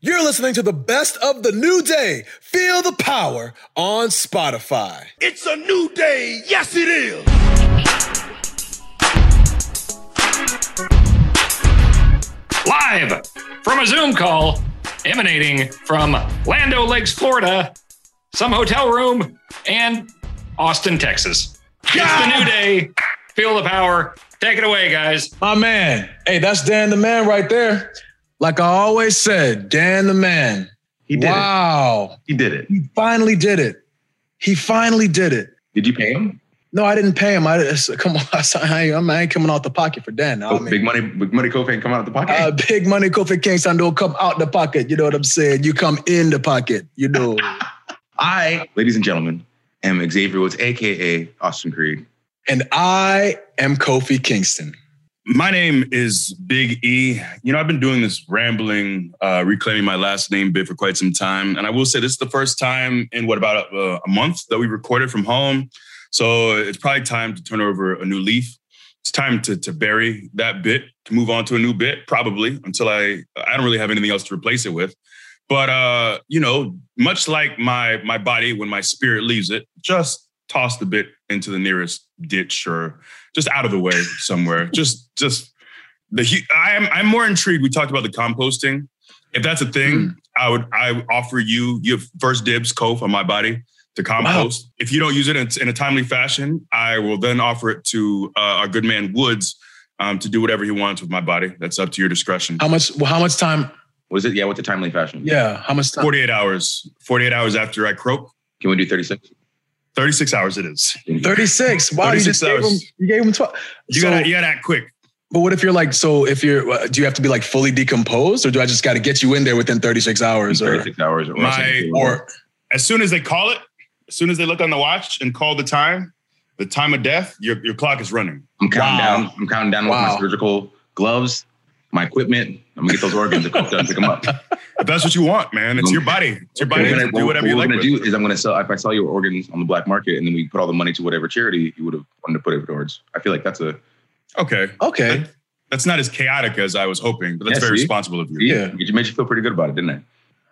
You're listening to the best of the new day. Feel the power on Spotify. It's a new day. Yes, it is. Live from a Zoom call emanating from Land O' Lakes, Florida, some hotel room, and Austin, Texas. It's the new day. Feel the power. Take it away, guys. My man. Hey, that's Dan the man right there. Like I always said, Dan the man. He did it. wow. it. He did it. He finally did it. He finally did it. Did you pay him? No, I didn't pay him. I just, come on. I ain't, I ain't coming out the pocket for Dan. I Oh, mean, big money, big money Kofi ain't come out of the pocket. uh, big money Kofi Kingston don't come out the pocket. You know what I'm saying? You come in the pocket. You know. I, ladies and gentlemen, am Xavier Woods, aka Austin Creed. and I am Kofi Kingston. My name is Big E. You know, I've been doing this rambling, uh, reclaiming my last name bit for quite some time. And I will say this is the first time in what about a, a month that we recorded from home. So it's probably time to turn over a new leaf. It's time to, to bury that bit, to move on to a new bit, probably until I I don't really have anything else to replace it with. But uh, you know, much like my my body when my spirit leaves it, just toss the bit into the nearest ditch or just out of the way somewhere. just just the I'm I'm more intrigued. We talked about the composting. If that's a thing, I would I offer you your first dibs, Kof, on my body to compost. If you don't use it in, in a timely fashion, I will then offer it to uh, our good man Woods um, to do whatever he wants with my body. That's up to your discretion. How much? Well, how much time? Was it? Yeah, with the timely fashion. Yeah, how much time? 48 hours. 48 hours after I croak. Can we do 36? 36 hours it is. 36. Wow, you 36 just gave hours. him. You gave him 12. You So- gotta you gotta act quick. But what if you're like, so if you're, uh, do you have to be like fully decomposed or do I just got to get you in there within 36 hours or, 36 hours. Or My- or, As soon as they call it, as soon as they look on the watch and call the time, the time of death, your, your clock is running. I'm counting Wow. down. I'm counting down Wow. with my surgical gloves, my equipment. I'm gonna get those organs and pick them up. If that's what you want, man, it's your body. It's your body. We're gonna- do whatever what you we're gonna with. do is I'm gonna sell. If I sell your organs on the black market, and then we put all the money to whatever charity you would have wanted to put it towards. I feel like that's a Okay. okay. That's not as chaotic as I was hoping, but that's Yeah, very see? responsible of you. Yeah. You made you feel pretty good about it, didn't it?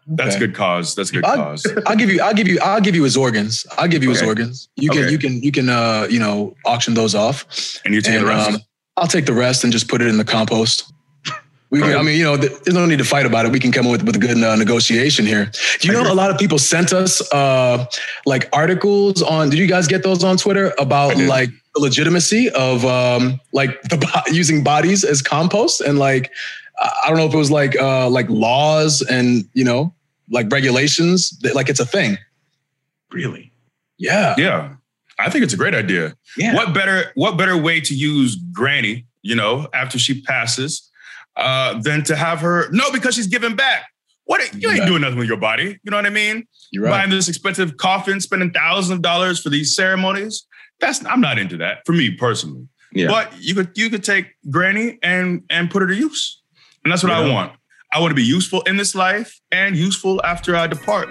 That's Okay. good cause. That's a good I'll, cause. I'll give you, I'll give you, I'll give you his organs. I'll give you his organs. You can, you can, you can, uh, you know, auction those off. And you take And the rest. um, I'll take the rest and just put it in the compost. We I mean, you know, there's no need to fight about it. We can come up with, with a good uh, negotiation here. Do you know a lot of people sent us uh, like articles on? Did you guys get those on Twitter about like the legitimacy of um, like the using bodies as compost and like I I don't know if it was like uh, like laws and you know like regulations that like it's a thing. Really? Yeah. yeah. I think it's a great idea. Yeah. What better what better way to use Granny, you know, after she passes, uh, than to have her no, because she's giving back. What you ain't Right. doing nothing with your body. You know what I mean? You're right. Buying this expensive coffin, spending thousands of dollars for these ceremonies. That's I'm not into that for me personally. Yeah. But you could you could take Granny and and put her to use. And that's what I want. I want to be useful in this life and useful after I depart.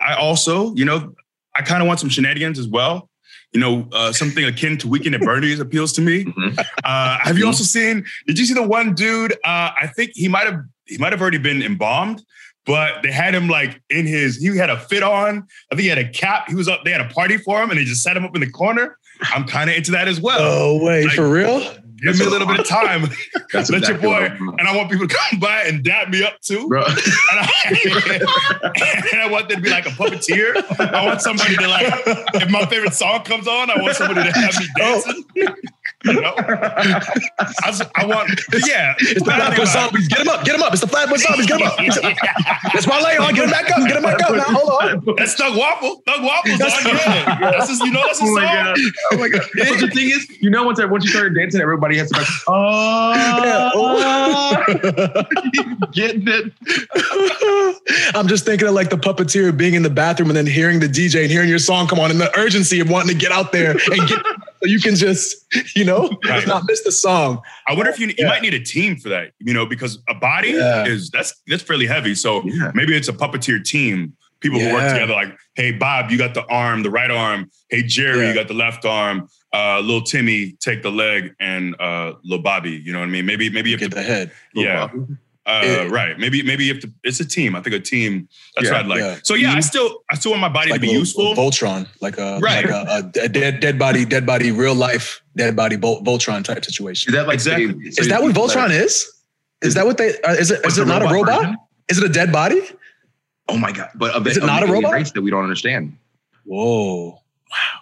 I also, you know, I kind of want some shenanigans as well. You know, uh, something akin to Weekend at Bernie's appeals to me. Mhm. Uh, have you also seen? Did you see the one dude? Uh, I think he might have he might have already been embalmed, but they had him like in his. He had a fit on. I think he had a cap. He was up. They had a party for him, and they just set him up in the corner. I'm kind of into that as well. Oh wait, Like- for real? Give me a little bit of time. That's Let your boy. I'm- And I want people to come by and dap me up too. Bro. And I, and I want them to be like a puppeteer. I want somebody to like, if my favorite song comes on, I want somebody to have me oh. dancing. You know? I, s- I want, yeah. It's the Flatbush Zombies. Get him up. Get him up. It's the Flatbush Zombies. Get him up. That's my lay on. Get him back up. Get him back up. Now, hold on. That's Thug Waffle. Thug Waffle's on. Yeah. That's just, you know, that's a Oh song. my god! Oh my god! But the thing is, you know, once I, once you started dancing, everybody has to like, Yeah. oh, getting it. I'm just thinking of like the puppeteer being in the bathroom and then hearing the DJ and hearing your song come on and the urgency of wanting to get out there and get so you can just, you know, Right. not miss the song. I wonder if you you Yeah. might need a team for that, you know, because a body Yeah. is that's that's fairly heavy. So Yeah. maybe it's a puppeteer team, people who work together. Like, hey, Bob, you got the arm, the right arm. Hey, Jerry, you got the left arm. uh, little Timmy take the leg and uh, Lil Bobby. You know what I mean? Maybe maybe you Get to the head. yeah. Uh, It- right. Maybe maybe you have to. It's a team. I think a team. That's Yeah, what I'd like. yeah. So yeah, I Mhm. still I still want my body Like to be little- useful. Voltron, like a Right. like a, a dead dead body, dead body, real life dead body Vol- Voltron type situation. Is that like Exactly. they- Is that what Voltron is? Is that what they? Uh, is it? Is it not a robot? version? Is it a dead body? Oh my god! But of the, Is it of not the a robot? race that we don't understand. Whoa! Wow!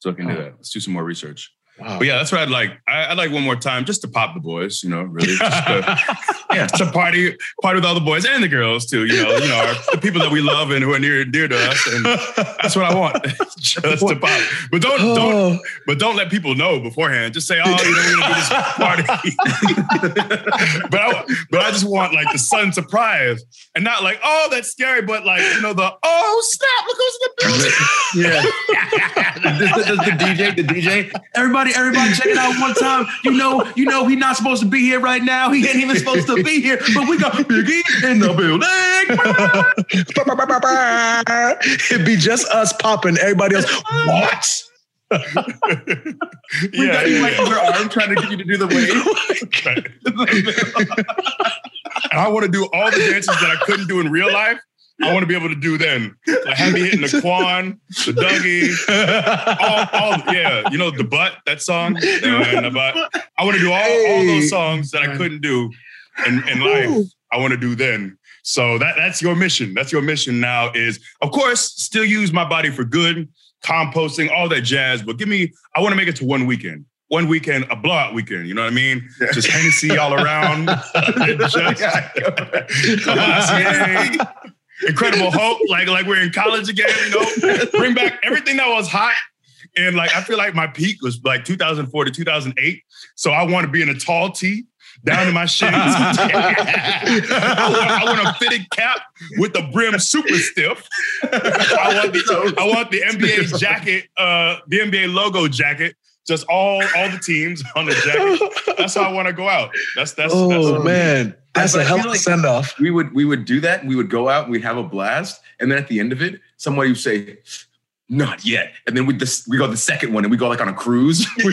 So I can do that. Let's do some more research. Wow. But yeah, that's what I'd like. I, I'd like one more time just to pop the boys. You know, really. Just to, yeah, to party party with all the boys and the girls too. You know, you know, our, the people that we love and who are near and dear to us. And that's what I want. just to pop. But don't oh. don't Oh, But don't let people know beforehand. Just say, "Oh, you know, we're gonna do this party." but I, but I just want like the sudden surprise, and not like, "Oh, that's scary," but like you know the, "Oh snap! Look who's in the building!" Yeah. does, does the DJ, the DJ, everybody, everybody, check it out one time. You know, you know, he's not supposed to be here right now. He ain't even supposed to be here. But we got Biggie in the building. It'd be just us popping. Everybody else, what? We yeah, got you yeah, like yeah. your arm trying to get you to do the wave. and I want to do all the dances that I couldn't do in real life. I want to be able to do then. Like have me hitting the quan, the Dougie, all, all, yeah, you know the butt that song. And the butt. I want to do all, all those songs that I couldn't do in, in life. I want to do then. So that that's your mission. That's your mission now. Is of course still use my body for good, composting, all that jazz. But give me. I want to make it to one weekend. One weekend, a blowout weekend. You know what I mean? Just Hennessy all around. Just- Yay. Incredible Hulk, like like we're in college again, you know. Bring back everything that was hot. And like I feel like my peak was like 2004 to 2008. So I want to be in a tall tee down to my shins. I, want, I want a fitted cap with the brim super stiff. I want the, I want the NBA jacket, uh, the NBA logo jacket. Just all all the teams on the jacket. That's how I want to go out. That's that's, Oh that's man, that's But a I hell of a like- send off. we would we would do that. and We would go out and we'd have a blast. And then at the end of it, somebody would say, not yet. And then we just we go the second one and we go like on a cruise. we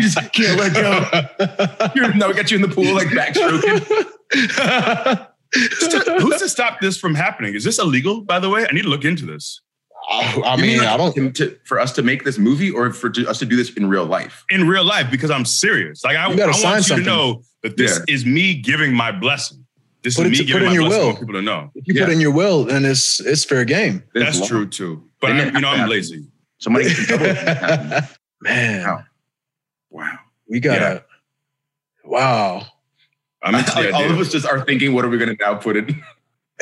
just can't let go. You're, no, we got you in the pool like backstroking. Who's to, who's to stop this from happening? Is this illegal, by the way? I need to look into this. I You mean, like I don't. to- to- for us to make this movie or for to, us to do this in real life. In real life, because I'm serious. Like I, I want sign you something. to know that this is me giving my blessing. This Put is it me to- giving put in my your blessing. I will. want people to know. If you put Yeah. in your will, then it's it's fair game. That's law. true too. But I, you know, I'm lazy. Somebody gets in trouble. it. Man, Wow. Wow. we gotta. Wow. I'm into the all of us just are thinking, what are we going to now put it?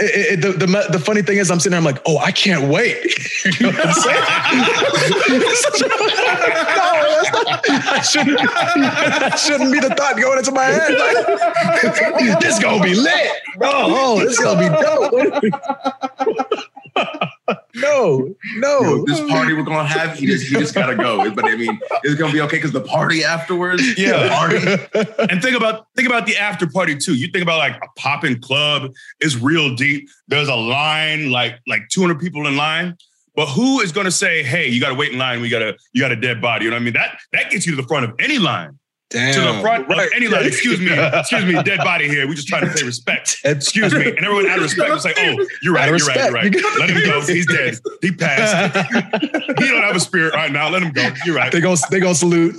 It- it- the, the, the funny thing is, I'm sitting there, I'm like, oh, I can't wait. you know what I'm saying? no, that's not, that, shouldn't, that shouldn't be the thought going into my head. Like, this gonna be lit, bro. Oh, this gonna be dope. no, no. Yo, this party we're gonna have, he just he just gotta go. But I mean, it's gonna be okay because the party afterwards. Yeah. the party. and think about think about the after party too. You think about like a popping club is real deep. There's a line like like 200 people in line. But who is going to say, "Hey, you got to wait in line. We got a you got a dead body." You know what I mean? That that gets you to the front of any line. Damn. To the front Right. of any line. Excuse me, excuse me, dead body here. We just trying to pay respect. Excuse me, and everyone out of respect will say, "Oh, you're right, Out you're of right, you're right. respect. Let him go. He's dead. He passed. he don't have a spirit right now. Let him go. You're right." They go, they go salute.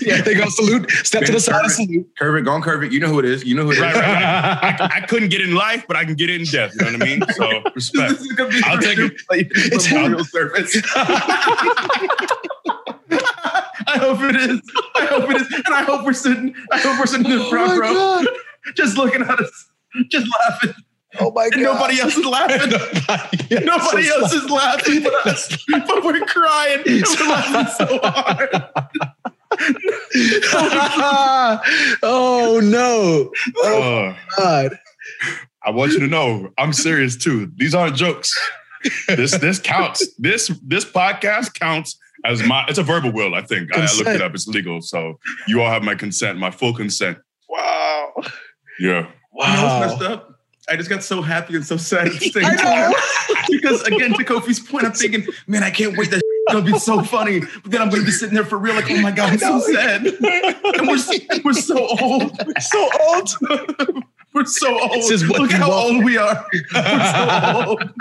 Yeah, they go salute. Step to the side and salute. Curve it, go on curve it. You know who it is. You know who it is. Right, right, right. I, I couldn't get in life, but I can get in death. You know what I mean? So respect. This is gonna be I'll take it. It's It's memorial service. I hope it is. I hope it is. And I hope we're sitting. I hope we're sitting in the Oh front my row, God. just looking at us, just laughing. Oh my God. And nobody else is laughing. Nobody, Nobody else is laughing but us. But we're crying. And we're laughing so hard. oh no. Oh Uh, God. I want you to know I'm serious too. These aren't jokes. This this counts. This this podcast counts as my. It's a verbal will. I think I, I looked it up. It's legal. So you all have my consent, my full consent. Wow. Yeah. You know what's Wow. messed up? I just got so happy and so sad at the same time. because again, to Kofi's point, I'm thinking, man, I can't wait that gonna be so funny. But then I'm gonna be sitting there for real, like, oh my god, I'm so sad. And we're we're so old. so old. We're so old. This is what Look how want. old we are. We're so old.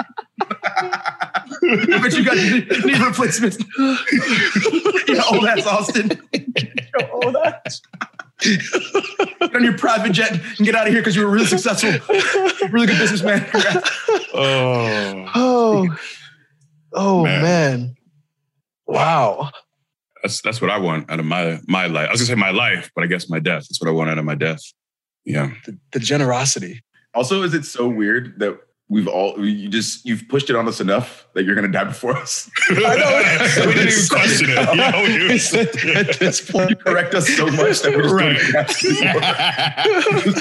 I bet you got knee knee replacements. you old ass Austin. old ass. Get on your private jet and get out of here because you were really successful. Really good businessman. Oh, Oh, oh Man. man. Wow. that's that's what I want out of my my life. I was gonna say my life, but I guess my death. That's what I want out of my death. Yeah. The, the generosity. Also, is it so weird that we've all you just you've pushed it on us enough that you're gonna die before us? I know. we didn't even question it. You know, were- At this point, You correct us so much that we're just Right.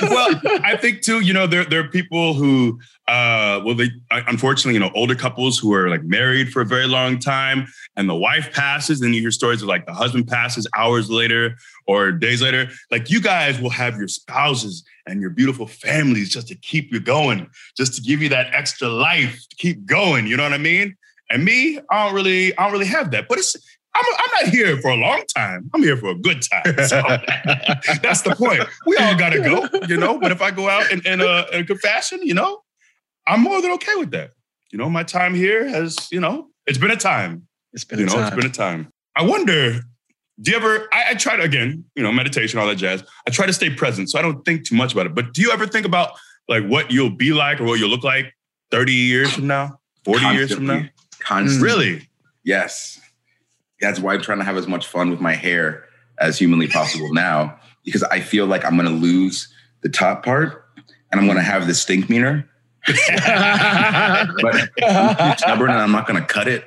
well, I think too, you know, there there are people who, uh, well, they unfortunately, you know, older couples who are like married for a very long time, and the wife passes, and you hear stories of like the husband passes hours later or days later. Like you guys will have your spouses and your beautiful families just to keep you going, just to give you that extra life to keep going. You know what I mean? And me, I don't really, I don't really have that. But it's I'm, I'm not here for a long time. I'm here for a good time. So that's the point. We all gotta go, you know. But if I go out in, in, a, in a good fashion, you know, I'm more than okay with that. You know, my time here has, you know, it's been a time. it's been You a know, time. it's been a time. I wonder, do you ever? I, I try to again, you know, meditation, all that jazz. I try to stay present, so I don't think too much about it. But do you ever think about like what you'll be like or what you'll look like 30 years from now, 40 years from now? Constantly. Really? Yes. That's why I'm trying to have as much fun with my hair as humanly possible now, because I feel like I'm gonna lose the top part and I'm gonna have this stink meaner. But I'm stubborn and I'm not gonna cut it.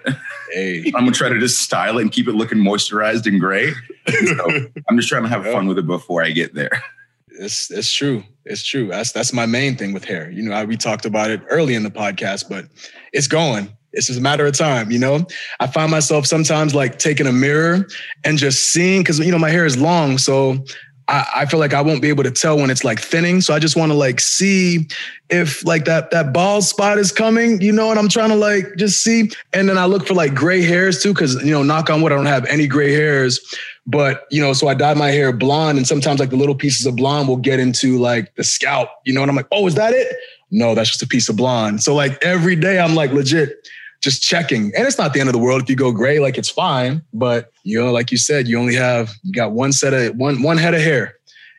hey, I'm gonna try to just style it and keep it looking moisturized and gray. So I'm just trying to have fun with it before I get there. it's it's true. It's true. That's that's my main thing with hair. You know, I, we talked about it early in the podcast, but it's going. It's just a matter of time. You know, I find myself sometimes like taking a mirror and just seeing because you know my hair is long, so I, I feel like I won't be able to tell when it's like thinning. So I just want to like see if like that that bald spot is coming. You know, and I'm trying to like just see. And then I look for like gray hairs too, because you know, knock on wood, I don't have any gray hairs. But you know, so I dye my hair blonde, and sometimes like the little pieces of blonde will get into like the scalp, you know, and I'm like, oh, is that it? No, that's just a piece of blonde. So like every day I'm like legit just checking. And it's not the end of the world if you go gray, like it's fine. But you know, like you said, you only have you got one set of one one head of hair.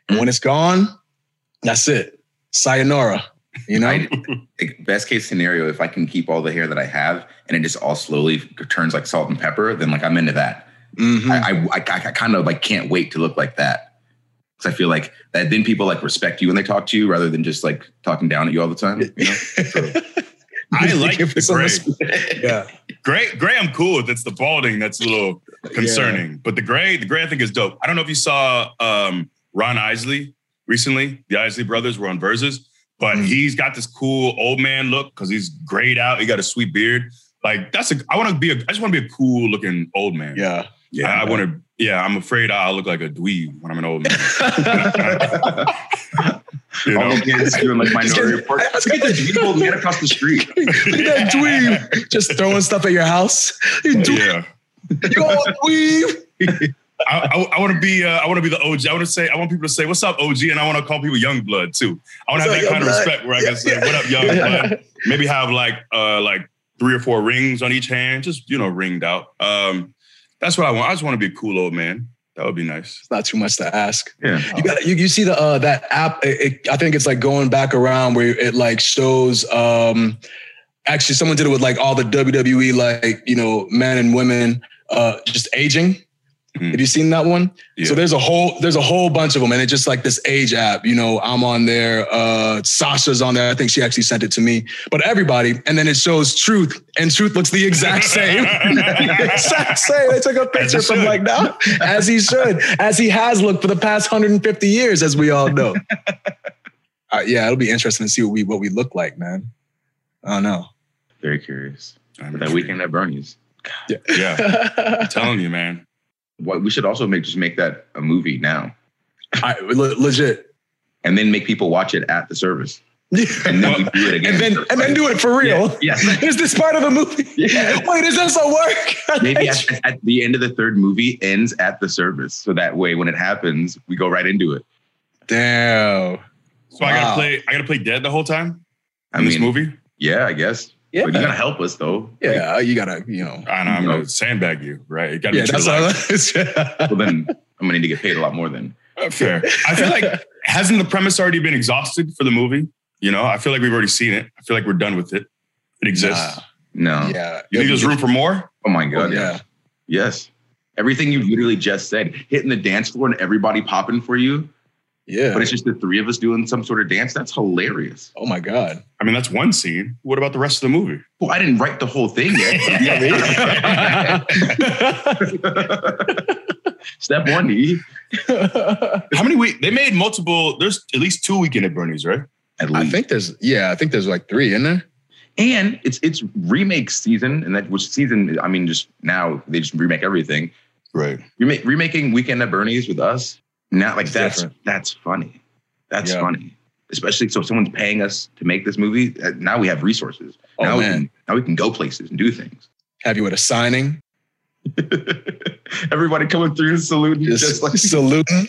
And when it's gone, that's it. Sayonara. You know? I, best case scenario, if I can keep all the hair that I have and it just all slowly turns like salt and pepper, then like I'm into that. Mhm. I, I, I, I kind of like can't wait to look like that. Because I feel like that then people like respect you when they talk to you rather than just like talking down at you all the time. You know? So, I like Give the gray. respect. yeah. Gray, gray, I'm cool with. It's the balding that's a little concerning. But the gray, the gray, I think is dope. I don't know if you saw um, Ron Isley recently. The Isley brothers were on Verzuz, but Mm. he's got this cool old man look because he's grayed out. He got a sweet beard. Like that's a. I want to be a. I just want to be a cool looking old man. Yeah. yeah. I, I want to. Yeah, I'm afraid I'll look like a dweeb when I'm an old man. you all know? the kids doing like minority report. Let's get the people man across the street. Look at that dweeb. Just throwing stuff at your house. You. Yeah. On dweeb. I, I, I want to be uh, I want to be the OG. I want to say I want people to say what's up OG, and I want to call people young blood too. I want to have that kind of respect where I can say what up young blood. Maybe have like uh like three or four rings on each hand, just you know ringed out. Um, that's what I want. I just want to be a cool old man. That would be nice. It's not too much to ask. Yeah. You got you, you see the uh, that app. It, it- I think it's like going back around where it like shows. Um, actually, someone did it with like all the WWE like you know men and women uh, just aging. Mhm. Have you seen that one? Yeah. So there's a whole there's a whole bunch of them, and it's just like this age app. You know, I'm on there. Uh, Sasha's on there. I think she actually sent it to me. But everybody, and then it shows Truth, and Truth looks the exact same. exact same. They took a picture he from should. like now, as he should, as he has looked for the past 150 years, as we all know. uh, yeah, it'll be interesting to see what we what we look like, man. I don't know. Very curious. I'm For that weekend at Bernie's. Yeah, I'm telling you, man. What we should also make just make that a movie now. I, le- legit. And then make people watch it at the service. and then we do it again. and then and then do it for real. Yeah. Is this part of the movie? Yeah. Wait, is this a work? Maybe at, at the end of the third movie ends at the service, so that way when it happens, we go right into it. Damn. So I gotta play. I gotta play dead the whole time I in this movie. yeah, I guess. Yeah. But you gotta help us though. Yeah, you gotta, you know. I know I'm gonna sandbag you, right? It gotta Yeah, be that's life. Well, then I'm gonna need to get paid a lot more then. Uh, Fair. I feel like hasn't the premise already been exhausted for the movie? You know, I feel like we've already seen it. I feel like we're done with it. It exists. No. yeah. You think there's room for more? Oh my Oh, god. yeah. Yes. Everything you literally just said, hitting the dance floor and everybody popping for you, Yeah. but it's just the three of us doing some sort of dance. That's hilarious. oh my god. I mean, that's one scene. What about the rest of the movie? Well, I didn't write the whole thing yet. Step one, E. How many week? They made multiple. There's at least two weekend at Bernie's, right? At least. I think there's yeah, I think there's like three in there. and it's it's remake season, and that which season? I mean, just now they just remake everything. Right. Remake, remaking Weekend at Bernie's with us. Now, like It's that's different. that's funny. That's Yeah. funny. Especially so, if someone's paying us to make this movie. uh, Now we have resources. Oh, now we man. can now we can go places and do things. Have you at a signing? Everybody coming through and saluting, Just, just, like saluting.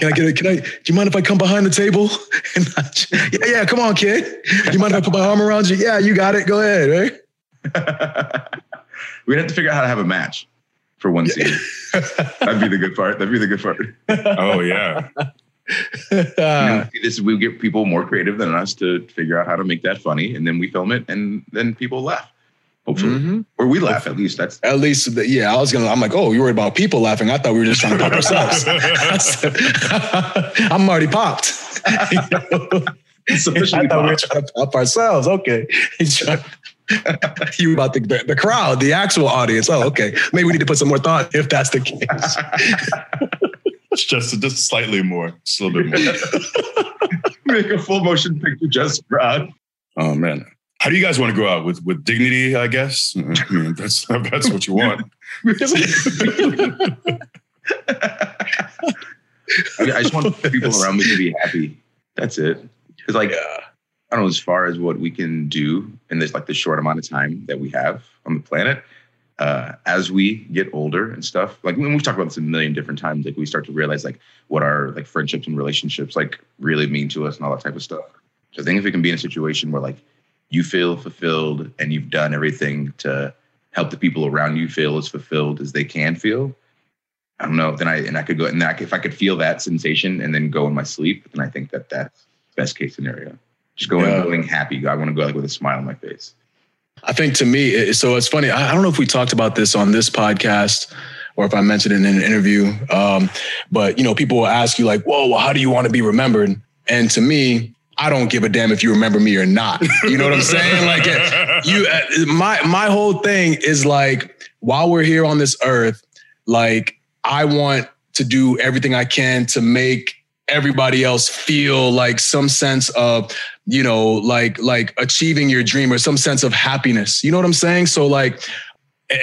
Can I get it? Can I? Do you mind if I come behind the table? Yeah, yeah. Come on, kid. You mind if I put my arm around you? Yeah, you got it. Go ahead. Right? We'd have to figure out how to have a match for one scene. That'd be the good part. That'd be the good part. Oh yeah. You know, this we get people more creative than us to figure out how to make that funny, and then we film it, and then people laugh. Hopefully, Mhm. or we laugh at least. That's At least, the- yeah. I was gonna. I'm like, oh, you worried about people laughing? I thought we were just trying to pop ourselves. I'm already popped. I sufficiently thought we were trying to pop ourselves. Okay. He's trying- you about the, the the crowd, the actual audience. Oh, okay. Maybe we need to put some more thought if that's the case. It's just just slightly more, just a little bit more. make a full motion picture just for us. Oh man. How do you guys want to go out with with dignity? I guess. I mean, that's that's what you want. I, I just want people around me to be happy. That's it. Because like I don't know, as far as what we can do in this like the short amount of time that we have on the planet, uh, as we get older and stuff, like when we've talked about this a million different times, like we start to realize like what our like friendships and relationships like really mean to us and all that type of stuff. So I think if we can be in a situation where like you feel fulfilled and you've done everything to help the people around you feel as fulfilled as they can feel, I don't know. Then I and I could go and I, if I could feel that sensation and then go in my sleep, then I think that that's best case scenario. Just going Yeah. going happy. I want to go like with a smile on my face. I think to me, so it's funny. I don't know if we talked about this on this podcast or if I mentioned it in an interview. Um, but you know, people will ask you like, "Whoa, well, how do you want to be remembered?" And to me, I don't give a damn if you remember me or not. You know what I'm saying? Like, you, uh, my my whole thing is like, while we're here on this earth, like I want to do everything I can to make everybody else feel like some sense of you know like like achieving your dream or some sense of happiness you know what i'm saying so like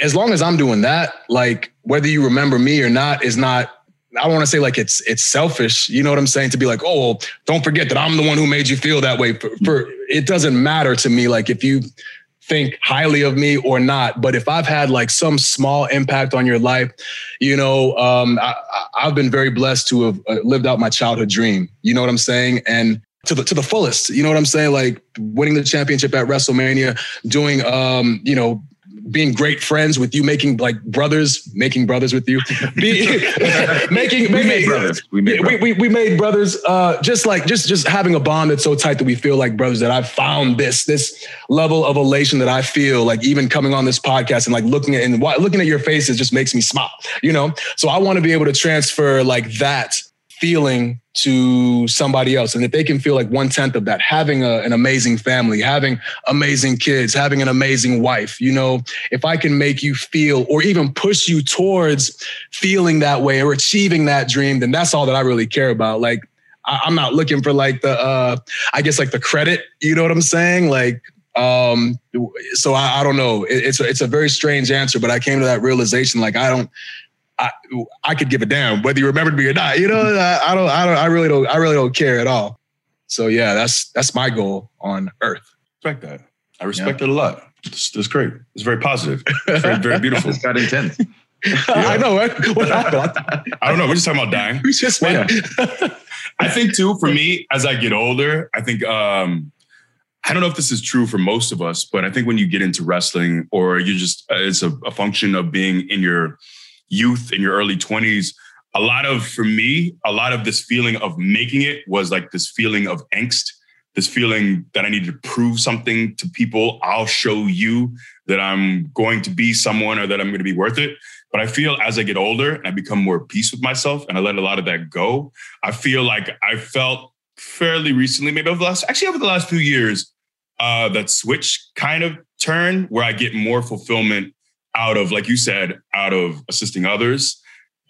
as long as i'm doing that like whether you remember me or not is not I don't want to say like it's it's selfish, you know what I'm saying? To be like, oh, well, don't forget that I'm the one who made you feel that way. For, for it doesn't matter to me, like if you think highly of me or not. But if I've had like some small impact on your life, you know, um, I, I've been very blessed to have uh, lived out my childhood dream. You know what I'm saying? And to the to the fullest. You know what I'm saying? Like winning the championship at WrestleMania, doing um, you know, being great friends with you, making like brothers, making brothers with you, Be, making We making made brothers. We made brothers. we, we made brothers uh, just like just just having a bond that's so tight that we feel like brothers that I've found this this level of elation that I feel like even coming on this podcast and like looking at and looking at your faces just makes me smile you know so I want to be able to transfer like that feeling to somebody else and if they can feel like one tenth of that having a, an amazing family having amazing kids having an amazing wife you know if I can make you feel or even push you towards feeling that way or achieving that dream, then that's all that I really care about. Like, I, I'm not looking for like the, uh, I guess like the credit. You know what I'm saying? Like, um, so I, I don't know. It, it's it's a very strange answer, but I came to that realization. Like, I don't. I, I could give a damn whether you remembered me or not. You know, I, I don't. I don't. I really don't. I really don't care at all. So yeah, that's that's my goal on Earth. Respect that. I respect it a lot. It's, it's great. It's very positive. It's very, very beautiful. It's got intense. I know. Right? What happened? I don't know. We're just talking about dying. We just went. I think too, for me, as I get older, I think um, I don't know if this is true for most of us, but I think when you get into wrestling, or you just uh, it's a, a function of being in your youth, in your early twenties. A lot of, for me, a lot of this feeling of making it was like this feeling of angst, this feeling that I need to prove something to people. I'll show you that I'm going to be someone or that I'm going to be worth it. But I feel as I get older and I become more peace with myself and I let a lot of that go, I feel like I felt fairly recently, maybe over the last, actually over the last few years, uh, that switch kind of turn where I get more fulfillment out of, like you said, out of assisting others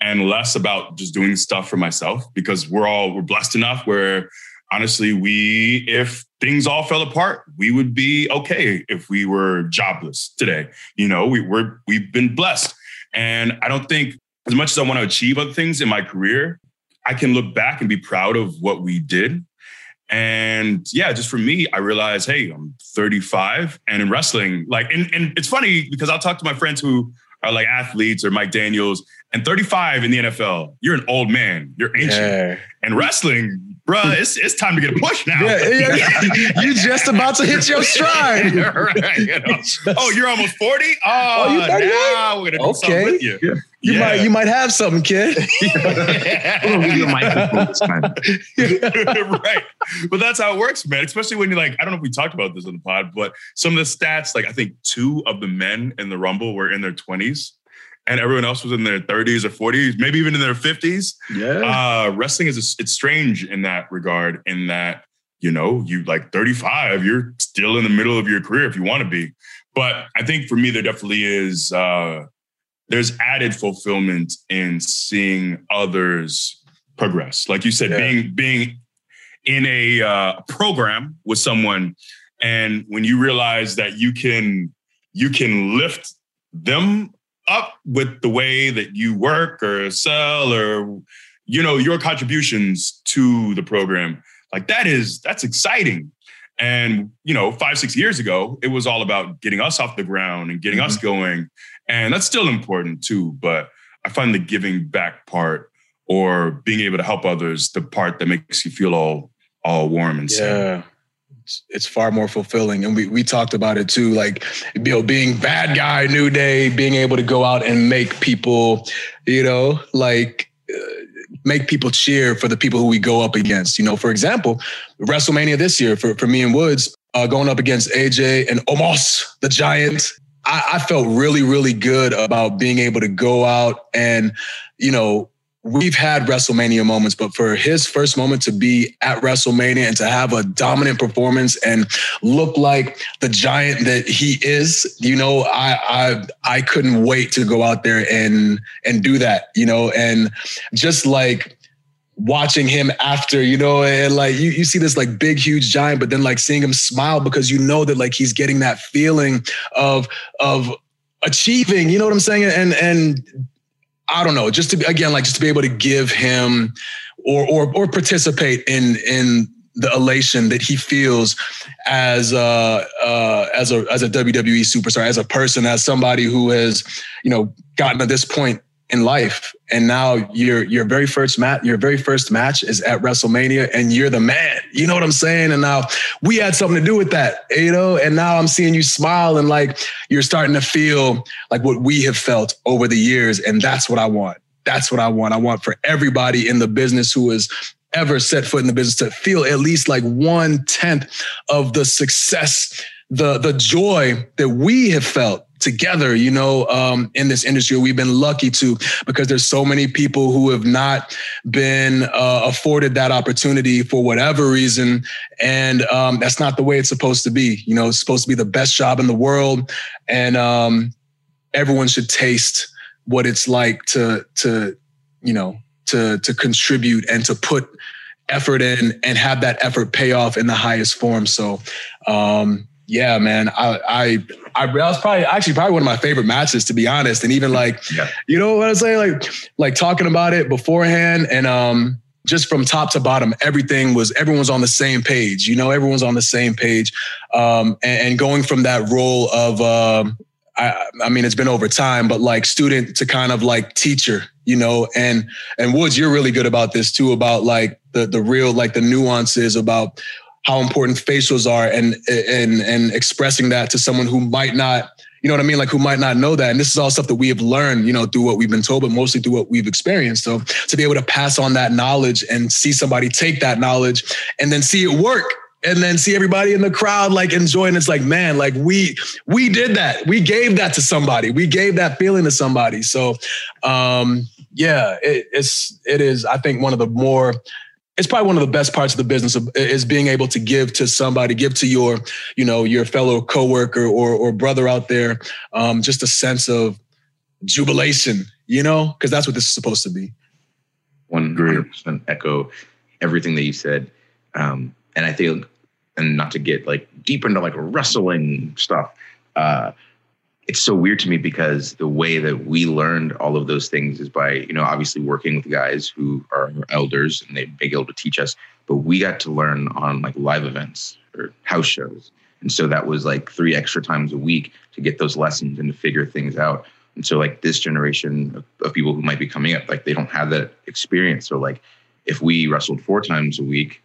and less about just doing stuff for myself because we're all, we're blessed enough where honestly, we, if things all fell apart, we would be okay if we were jobless today. You know, we, we're, we've been blessed. And I don't think, as much as I want to achieve other things in my career, I can look back and be proud of what we did. And yeah, just for me, I realized, hey, I'm 35 and in wrestling, like, and, and it's funny because I'll talk to my friends who are like athletes or Mike Daniels and 35 in the NFL, you're an old man, you're ancient. Yeah. And wrestling, bruh, it's, it's time to get a push now. Yeah, yeah. you just about to hit your stride. right, you know? Oh, you're almost 40? Oh, Oh, you 38? now we're gonna do something Okay. with you. You Yeah. might you might have something, kid. We're gonna give you a microphone this time. right. But that's how it works, man. Especially when you're like, I don't know if we talked about this on the pod, but some of the stats, like I think two of the men in the Rumble were in their 20s and everyone else was in their 30s or 40s, maybe even in their 50s. Yeah. Uh, wrestling is a, it's strange in that regard, in that you know you like 35, you're still in the middle of your career if you want to be. But I think for me, there definitely is uh, there's added fulfillment in seeing others progress. Like you said, Yeah. being being in a uh, program with someone, and when you realize that you can you can lift them up with the way that you work or sell or you know your contributions to the program. Like that is that's exciting. And you know five six years ago it was all about getting us off the ground and getting us mm-hmm. going. And that's still important too but i find the giving back part or being able to help others the part that makes you feel all all warm and Yeah. It's, it's far more fulfilling. And we, we talked about it too, like, you know, being bad guy, new day, being able to go out and make people, you know, like, uh, make people cheer for the people who we go up against. You know, for example, WrestleMania this year for, for me and Woods, uh, going up against AJ and Omos, the giant. I, I felt really, really good about being able to go out and, you know, we've had WrestleMania moments, but for his first moment to be at WrestleMania and to have a dominant performance and look like the giant that he is, you know, I I I couldn't wait to go out there and and do that, you know, and just like watching him after, you know, and like you, you see this like big, huge giant, but then like seeing him smile because you know that like he's getting that feeling of of achieving, you know what I'm saying? And and I don't know, just to again, like just to be able to give him or or or participate in in the elation that he feels as uh, uh, as a as a WWE superstar, as a person, as somebody who has you know gotten to this point in life, and now your your very first match, your very first match is at WrestleMania, and you're the man. You know what I'm saying? And now we had something to do with that, you know. And now I'm seeing you smile, and like you're starting to feel like what we have felt over the years, and that's what I want. That's what I want. I want for everybody in the business who has ever set foot in the business to feel at least like one tenth of the success, the the joy that we have felt together, you know, um, in this industry. We've been lucky to because there's so many people who have not been uh, afforded that opportunity for whatever reason, and um, that's not the way it's supposed to be. You know, it's supposed to be the best job in the world, and um, everyone should taste what it's like to to you know to to contribute and to put effort in and have that effort pay off in the highest form. So, um, yeah, man, I, I, I, that was probably actually probably one of my favorite matches, to be honest. And even like, Yeah. you know what I'm saying? Like, like talking about it beforehand and, um, just from top to bottom, everything was everyone's on the same page. You know, everyone's on the same page, um, and, and, going from that role of. Um, I, I mean, it's been over time, but like student to kind of like teacher, you know, and and Woods, you're really good about this too, about like the the real like the nuances about how important facials are and and and expressing that to someone who might not you know what I mean? Like who might not know that. And this is all stuff that we have learned, you know, through what we've been told, but mostly through what we've experienced. So to be able to pass on that knowledge and see somebody take that knowledge and then see it work and then see everybody in the crowd like enjoying it's like man like we we did that we gave that to somebody we gave that feeling to somebody so um yeah it, it's it is i think one of the more it's probably one of the best parts of the business is being able to give to somebody, give to your, you know, your fellow coworker or or brother out there, um, just a sense of jubilation, you know, because that's what this is supposed to be. One hundred percent echo everything that you said, um, and I think, and not to get like deep into like wrestling stuff. Uh, it's so weird to me because the way that we learned all of those things is by you know obviously working with guys who are elders and they've been able to teach us but we got to learn on like live events or house shows. And so that was like three extra times a week to get those lessons and to figure things out. And so like this generation of, of people who might be coming up like they don't have that experience. So like if we wrestled four times a week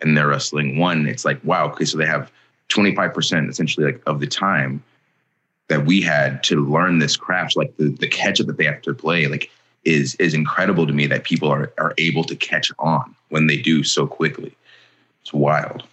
and they're wrestling one it's like wow okay so they have 25% essentially like of the time that we had to learn this craft, like the, the catch up that they have to play, like is is incredible to me that people are are able to catch on when they do so quickly. It's wild.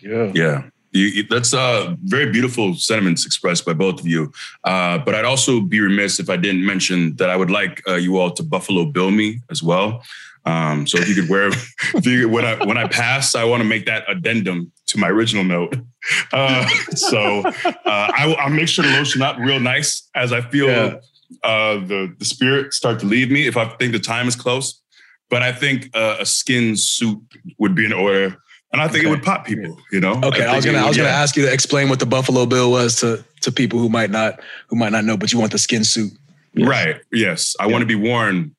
Yeah. Yeah. You, that's uh, very beautiful sentiments expressed by both of you. Uh, but I'd also be remiss if I didn't mention that I would like uh, you all to Buffalo Bill me as well. Um, so if you could wear, if you, when I when I pass, I want to make that addendum to my original note. Uh, so uh, I, will make sure to lotion up real nice as I feel yeah. uh, the the spirit start to leave me. If I think the time is close, but I think uh, a skin suit would be in order. And I think okay. it would pop people, you know. Okay, I, I was gonna, would, I was gonna ask you to explain what the Buffalo Bill was to to people who might not who might not know, but you want the skin suit, yes. right? Yes, I yeah. want to be worn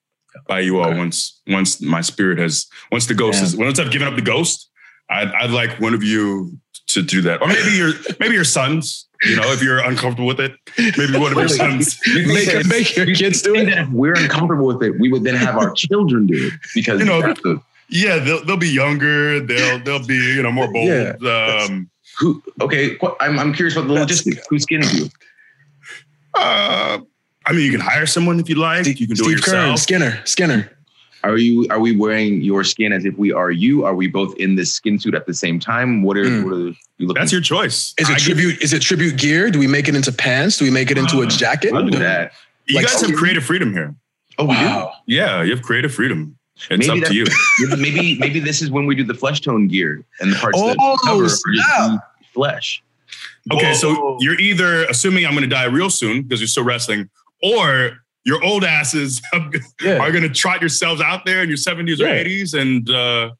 by you all okay. once once my spirit has once the ghost yeah. is once I've given up the ghost I'd, I'd like one of you to do that, or maybe your maybe your sons. You know, if you're uncomfortable with it, maybe one of your sons. make, make your kids do it. If we're uncomfortable with it, we would then have our children do it because you know. To, yeah, they'll they'll be younger. They'll they'll be you know more bold. Yeah. Um, Who? Okay, I'm I'm curious about the logistics. Who's skinning you? Uh, I mean, you can hire someone if you like. You can do Steve it yourself. Kern, Skinner, Skinner. Are you are we wearing your skin as if we are you? Are we both in this skin suit at the same time? What are, mm. what are you looking? That's your choice. Is it I tribute? Is it tribute gear? Do we make it into pants? Do we make it into a jacket? I'll do that. You like, guys have creative freedom here. Oh wow! Yeah, you have creative freedom. It's maybe up to you. maybe maybe this is when we do the flesh tone gear and the parts oh, that cover yeah. flesh. Okay, Whoa. so you're either assuming I'm going to die real soon because you're still wrestling, or your old asses yeah. are going to trot yourselves out there in your 70s yeah. or 80s and uh,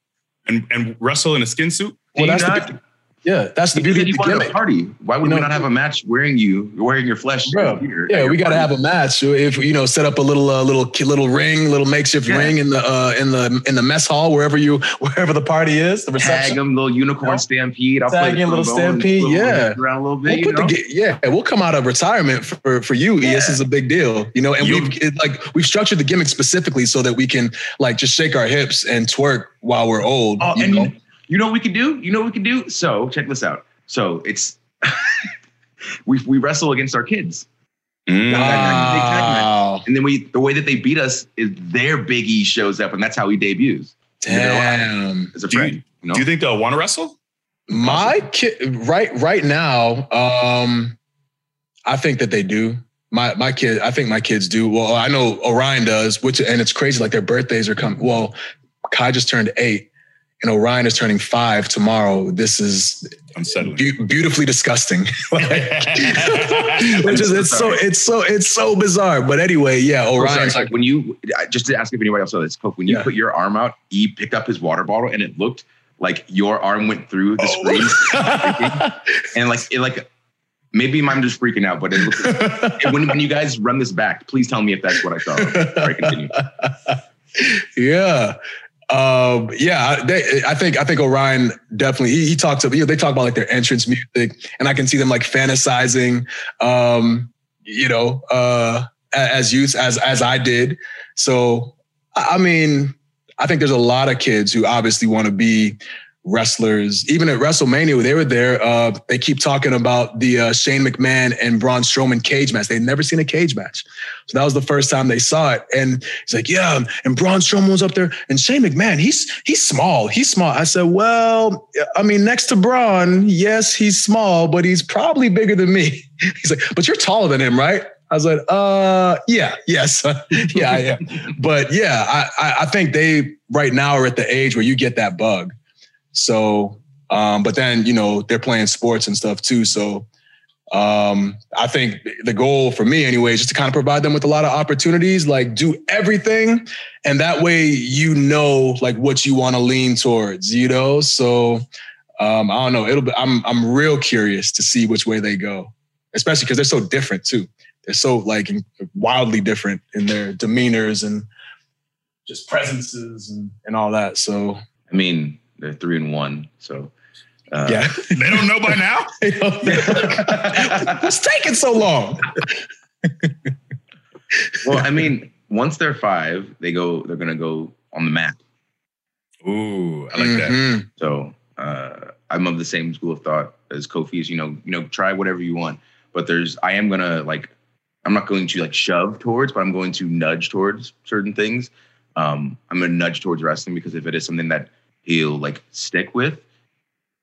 and and wrestle in a skin suit. Well, that's the, yeah, that's the beauty of the gimmick. Party. Why would you we not have a match wearing you, wearing your flesh? Bro, yeah, we got to have a match. If you know, set up a little, uh, little, little ring, little makeshift yeah. ring in the uh, in the in the mess hall wherever you wherever the party is. The reception. Tag them, little unicorn stampede. I'll Tag play little stampede. Little, yeah, around a little bit. We'll the, yeah, we'll come out of retirement for for you. Yeah. This is a big deal, you know. And you, we've it, like we've structured the gimmick specifically so that we can like just shake our hips and twerk while we're old. Oh, you and know? You, you know what we can do? You know what we can do? So check this out so it's we we wrestle against our kids. Mm. Wow. And then we the way that they beat us is their Big E shows up, and that's how he debuts. Damn. As a friend. Do you, you know? do you think they'll want to wrestle? My kid right right now, um, I think that they do. My my kid, I think my kids do. Well, I know Orion does, which and it's crazy. Like their birthdays are coming. Well, Kai just turned eight, and Orion is turning five tomorrow. This is be- beautifully disgusting. like, which is it's so it's so it's so bizarre. But anyway, yeah, oh, Orion's like when you just to ask if anybody else saw this, Coke, when you yeah. put your arm out, E picked up his water bottle and it looked like your arm went through the oh. screen, and like it like maybe I'm just freaking out, but it looks, when when you guys run this back, please tell me if that's what I saw. All right, continue. Yeah. Um, yeah, they, I think I think Orion definitely he, he talks about you know, they talk about like their entrance music, and I can see them like fantasizing, um, you know, uh, as youth as as I did. So I mean, I think there's a lot of kids who obviously want to be wrestlers. Even at WrestleMania, they were there. Uh, they keep talking about the uh, Shane McMahon and Braun Strowman cage match. They'd never seen a cage match, so that was the first time they saw it. And he's like, "Yeah," and Braun Strowman was up there, and Shane McMahon, he's he's small. He's small. I said, "Well, I mean, next to Braun, yes, he's small, but he's probably bigger than me." He's like, "But you're taller than him, right?" I was like, uh, yeah, yes, yeah, I am. but yeah, I, I think they right now are at the age where you get that bug. So, um, but then you know they're playing sports and stuff too. So, um, I think the goal for me anyway is just to kind of provide them with a lot of opportunities, like do everything, and that way you know like what you want to lean towards, you know. So, um, I don't know. It'll be. I'm I'm real curious to see which way they go, especially because they're so different too they're so like wildly different in their demeanors and just presences and, and all that. So I mean, they're three and one. So uh, yeah, they don't know by now. What's taking so long? well, I mean, once they're five, they go. They're gonna go on the map. Ooh, I like mm-hmm. that. So uh, I'm of the same school of thought as Kofi. Is you know, you know, try whatever you want, but there's I am gonna like I'm not going to like shove towards, but I'm going to nudge towards certain things. Um, I'm going to nudge towards wrestling because if it is something that he'll like stick with,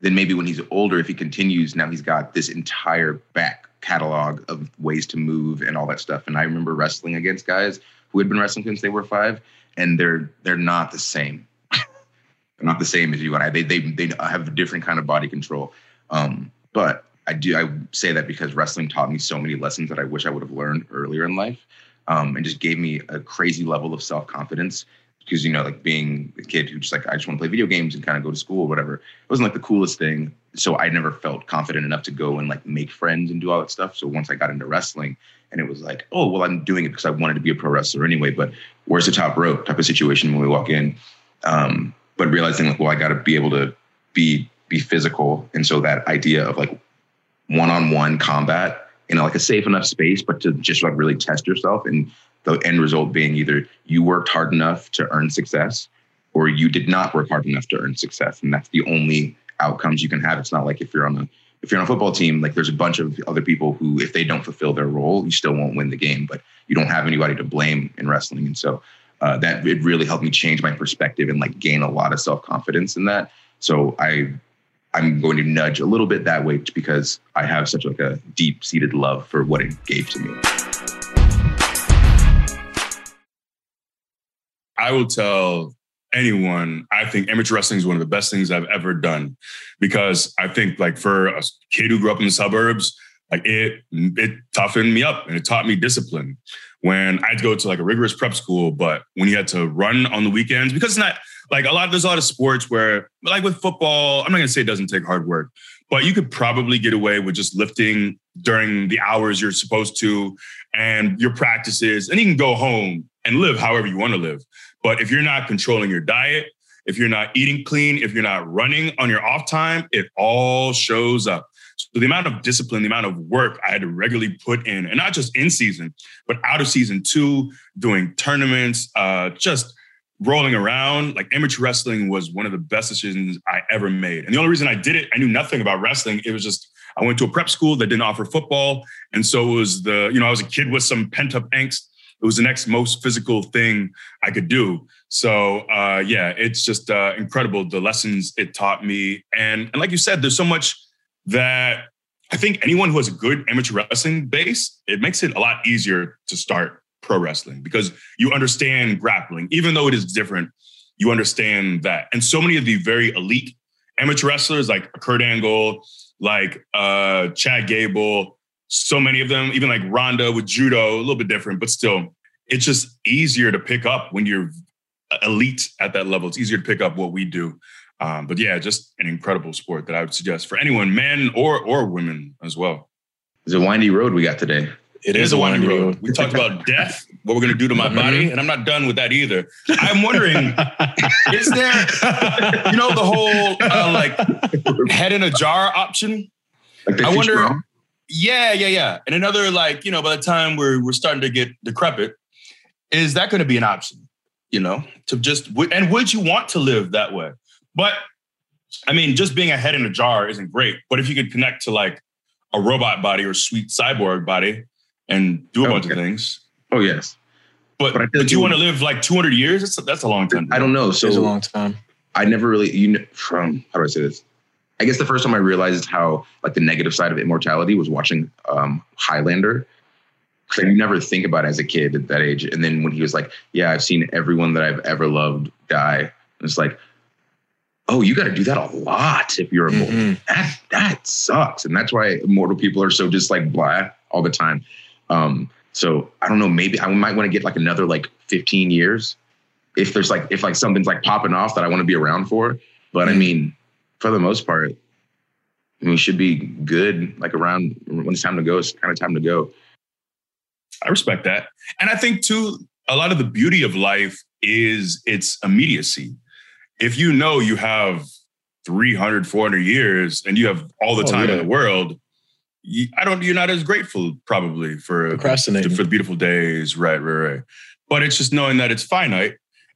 then maybe when he's older, if he continues, now he's got this entire back catalog of ways to move and all that stuff. And I remember wrestling against guys who had been wrestling since they were five, and they're they're not the same. they're not the same as you and I. They they they have a different kind of body control. Um, but I do I say that because wrestling taught me so many lessons that I wish I would have learned earlier in life, um, and just gave me a crazy level of self confidence. Because you know, like being a kid who just like I just want to play video games and kind of go to school or whatever. It wasn't like the coolest thing, so I never felt confident enough to go and like make friends and do all that stuff. So once I got into wrestling, and it was like, oh well, I'm doing it because I wanted to be a pro wrestler anyway. But where's the top rope type of situation when we walk in? Um, but realizing like, well, I got to be able to be be physical, and so that idea of like one-on-one combat in like a safe enough space, but to just like really test yourself. And the end result being either you worked hard enough to earn success or you did not work hard enough to earn success. And that's the only outcomes you can have. It's not like if you're on a if you're on a football team, like there's a bunch of other people who, if they don't fulfill their role, you still won't win the game. But you don't have anybody to blame in wrestling, and so uh, that it really helped me change my perspective and like gain a lot of self confidence in that. So I I'm going to nudge a little bit that way because I have such like a deep seated love for what it gave to me. I will tell anyone, I think amateur wrestling is one of the best things I've ever done because I think like for a kid who grew up in the suburbs, like it it toughened me up and it taught me discipline. When I had to go to like a rigorous prep school, but when you had to run on the weekends, because it's not like a lot, there's a lot of sports where, like with football, I'm not gonna say it doesn't take hard work, but you could probably get away with just lifting during the hours you're supposed to and your practices, and you can go home and live however you want to live. But if you're not controlling your diet, if you're not eating clean, if you're not running on your off time, it all shows up. So the amount of discipline, the amount of work I had to regularly put in, and not just in season, but out of season two, doing tournaments, uh, just rolling around, like amateur wrestling was one of the best decisions I ever made. And the only reason I did it, I knew nothing about wrestling. It was just I went to a prep school that didn't offer football. And so it was the, you know, I was a kid with some pent up angst. It was the next most physical thing I could do. So uh, yeah, it's just uh, incredible the lessons it taught me. And, and like you said, there's so much that I think anyone who has a good amateur wrestling base, it makes it a lot easier to start pro wrestling because you understand grappling, even though it is different. You understand that, and so many of the very elite amateur wrestlers, like Kurt Angle, like uh, Chad Gable, so many of them, even like Ronda with judo, a little bit different, but still, it's just easier to pick up when you're elite at that level. It's easier to pick up what we do. Um, but yeah, just an incredible sport that I would suggest for anyone, men or or women as well. It's a windy road we got today. It It is a windy road. road. We talked about death, what we're going to do to my body, and I'm not done with that either. I'm wondering, is there, you know, the whole uh, like head in a jar option? Like I wonder- Futurama? Yeah, yeah, yeah. And another, like, you know, by the time we're we're starting to get decrepit, is that going to be an option? You know, to just and would you want to live that way? But I mean, just being a head in a jar isn't great. But if you could connect to like a robot body or sweet cyborg body and do a bunch of things, Oh yes, but But I but, feel like you you want to live like 200 years? That's that's a long time. I don't know. So it's a long time. I never really you know from how do I say this? I guess the first time I realized how like the negative side of immortality was watching um Highlander. Because I never think about it as a kid at that age. And then when he was like, Yeah, I've seen everyone that I've ever loved die. It's like, oh, you gotta do that a lot if you're immortal. Mhm. That that sucks. And that's why immortal people are so just like blah all the time. Um, so I don't know, maybe I might want to get like another like 15 years if there's like if like something's like popping off that I want to be around for. But I Mm. mean, for the most part, I we should be good like around when it's time to go. It's kind of time to go. I respect that. And I think too, a lot of the beauty of life is its immediacy. If you know you have 300, 400 years and you have all the Oh, time in the world, you, I don't, you're not as grateful probably for, Procrastinating. for the beautiful days. Right, right, right. But it's just knowing that it's finite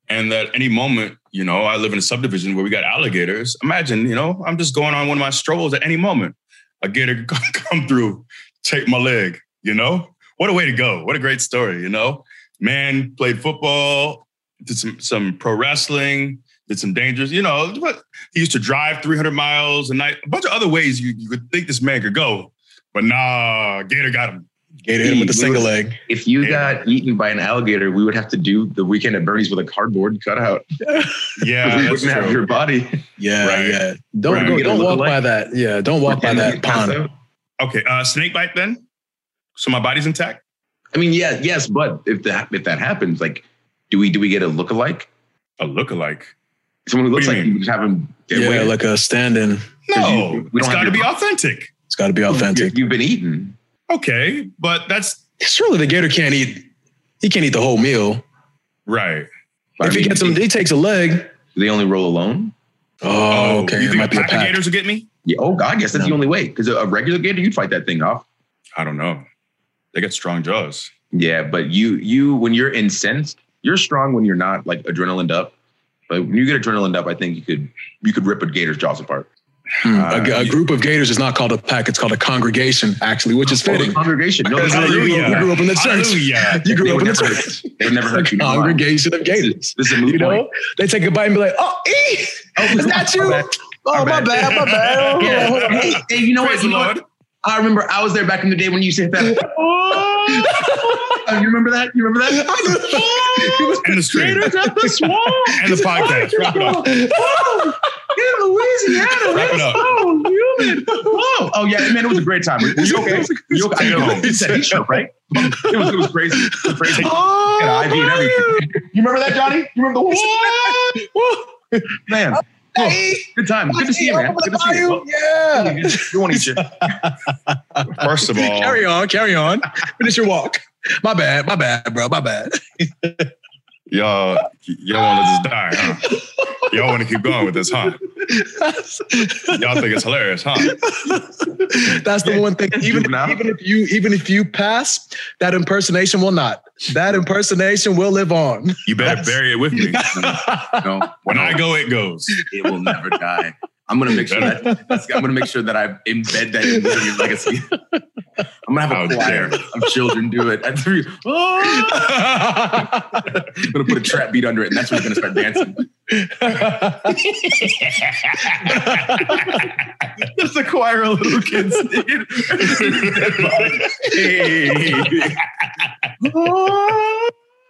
and that any moment, you know, I live in a subdivision where we got alligators. Imagine, you know, I'm just going on one of my strolls at any moment. A gator come through, take my leg, you know? What a way to go. What a great story, you know? Man played football, did some, some pro wrestling, did some dangerous, you know, what he used to drive 300 miles a night, a bunch of other ways you, you could think this man could go. But nah, Gator got him. Gator hit him with the single leg. If you Yeah. got eaten by an alligator, we would have to do the weekend at Bernie's with a cardboard cutout. Yeah, we wouldn't have true. your body. Yeah, Right. yeah. Don't Right. go, don't walk by that. Yeah, don't walk by that you pond. Okay, uh, snake bite then? So my body's intact? I mean, yeah, yes, but if that if that happens, like, do we do we get a look-alike? A look-alike. Someone who looks What do like you you just have him dead Yeah, weight. like a stand-in. No, you- we it's don't got to be your- authentic. It's got to be authentic. You've been eaten. Okay, but that's Surely the gator can't eat. He can't eat the whole meal. right. I if he mean, gets him, he takes a leg. do they only roll alone? Oh, oh okay. You It think might a pack of pack. gators will get me? Yeah. Oh God, yes, that's the only way. Because a regular gator, you'd fight that thing off. I don't know. They got strong jaws. Yeah, but you you when you're incensed, you're strong when you're not like adrenaline up. But when you get adrenaline up, I think you could you could rip a gator's jaws apart. Hmm. Uh, a, a group of gators is not called a pack; it's called a congregation, actually, which is Oh, the fitting. congregation. No, you, Hallelujah. you grew up in the church. Hallelujah. You they grew up in the church. they would never A you. Congregation of gators. This is a moot You know, point. they take a bite and be like, "Oh, e, is that you? bad. Oh, my bad. bad, my bad. Oh, hold on, hold on. Hey, hey, you know Praise what? You know what? I remember I was there back in the day when you said to hit that. Oh, you remember that? You remember that? And the stream. and the podcast. Wrap it up. Oh, in Louisiana. Wrap it up. Oh, human. Whoa. Oh yeah, man, it was a great time. Were you okay? Were you okay? I know. He said he shook, right? It was, it was crazy. It was crazy. Oh, Got an IV and everything. You remember that, Johnny? You remember the whole man? Oh, good time. Good to see you, man. Good to see you. Yeah. You want to eat you. First of all, Carry on, carry on. Finish your walk. My bad, my bad, bro. My bad. Y'all, y'all want to just die, huh? Y'all want to keep going with this, huh? Y'all think it's hilarious, huh? That's the one thing. Even Juvenile. even if you even if you pass, that impersonation will not. That impersonation will live on. You better bury it with me. No, When I go, it goes. it will never die. I'm gonna make sure that that's, I'm gonna make sure that I embed that in your legacy. I'm gonna have How a choir dare. of children do it at three. I'm gonna put a trap beat under it, and that's when you're gonna start dancing. Just a choir of little kids singing.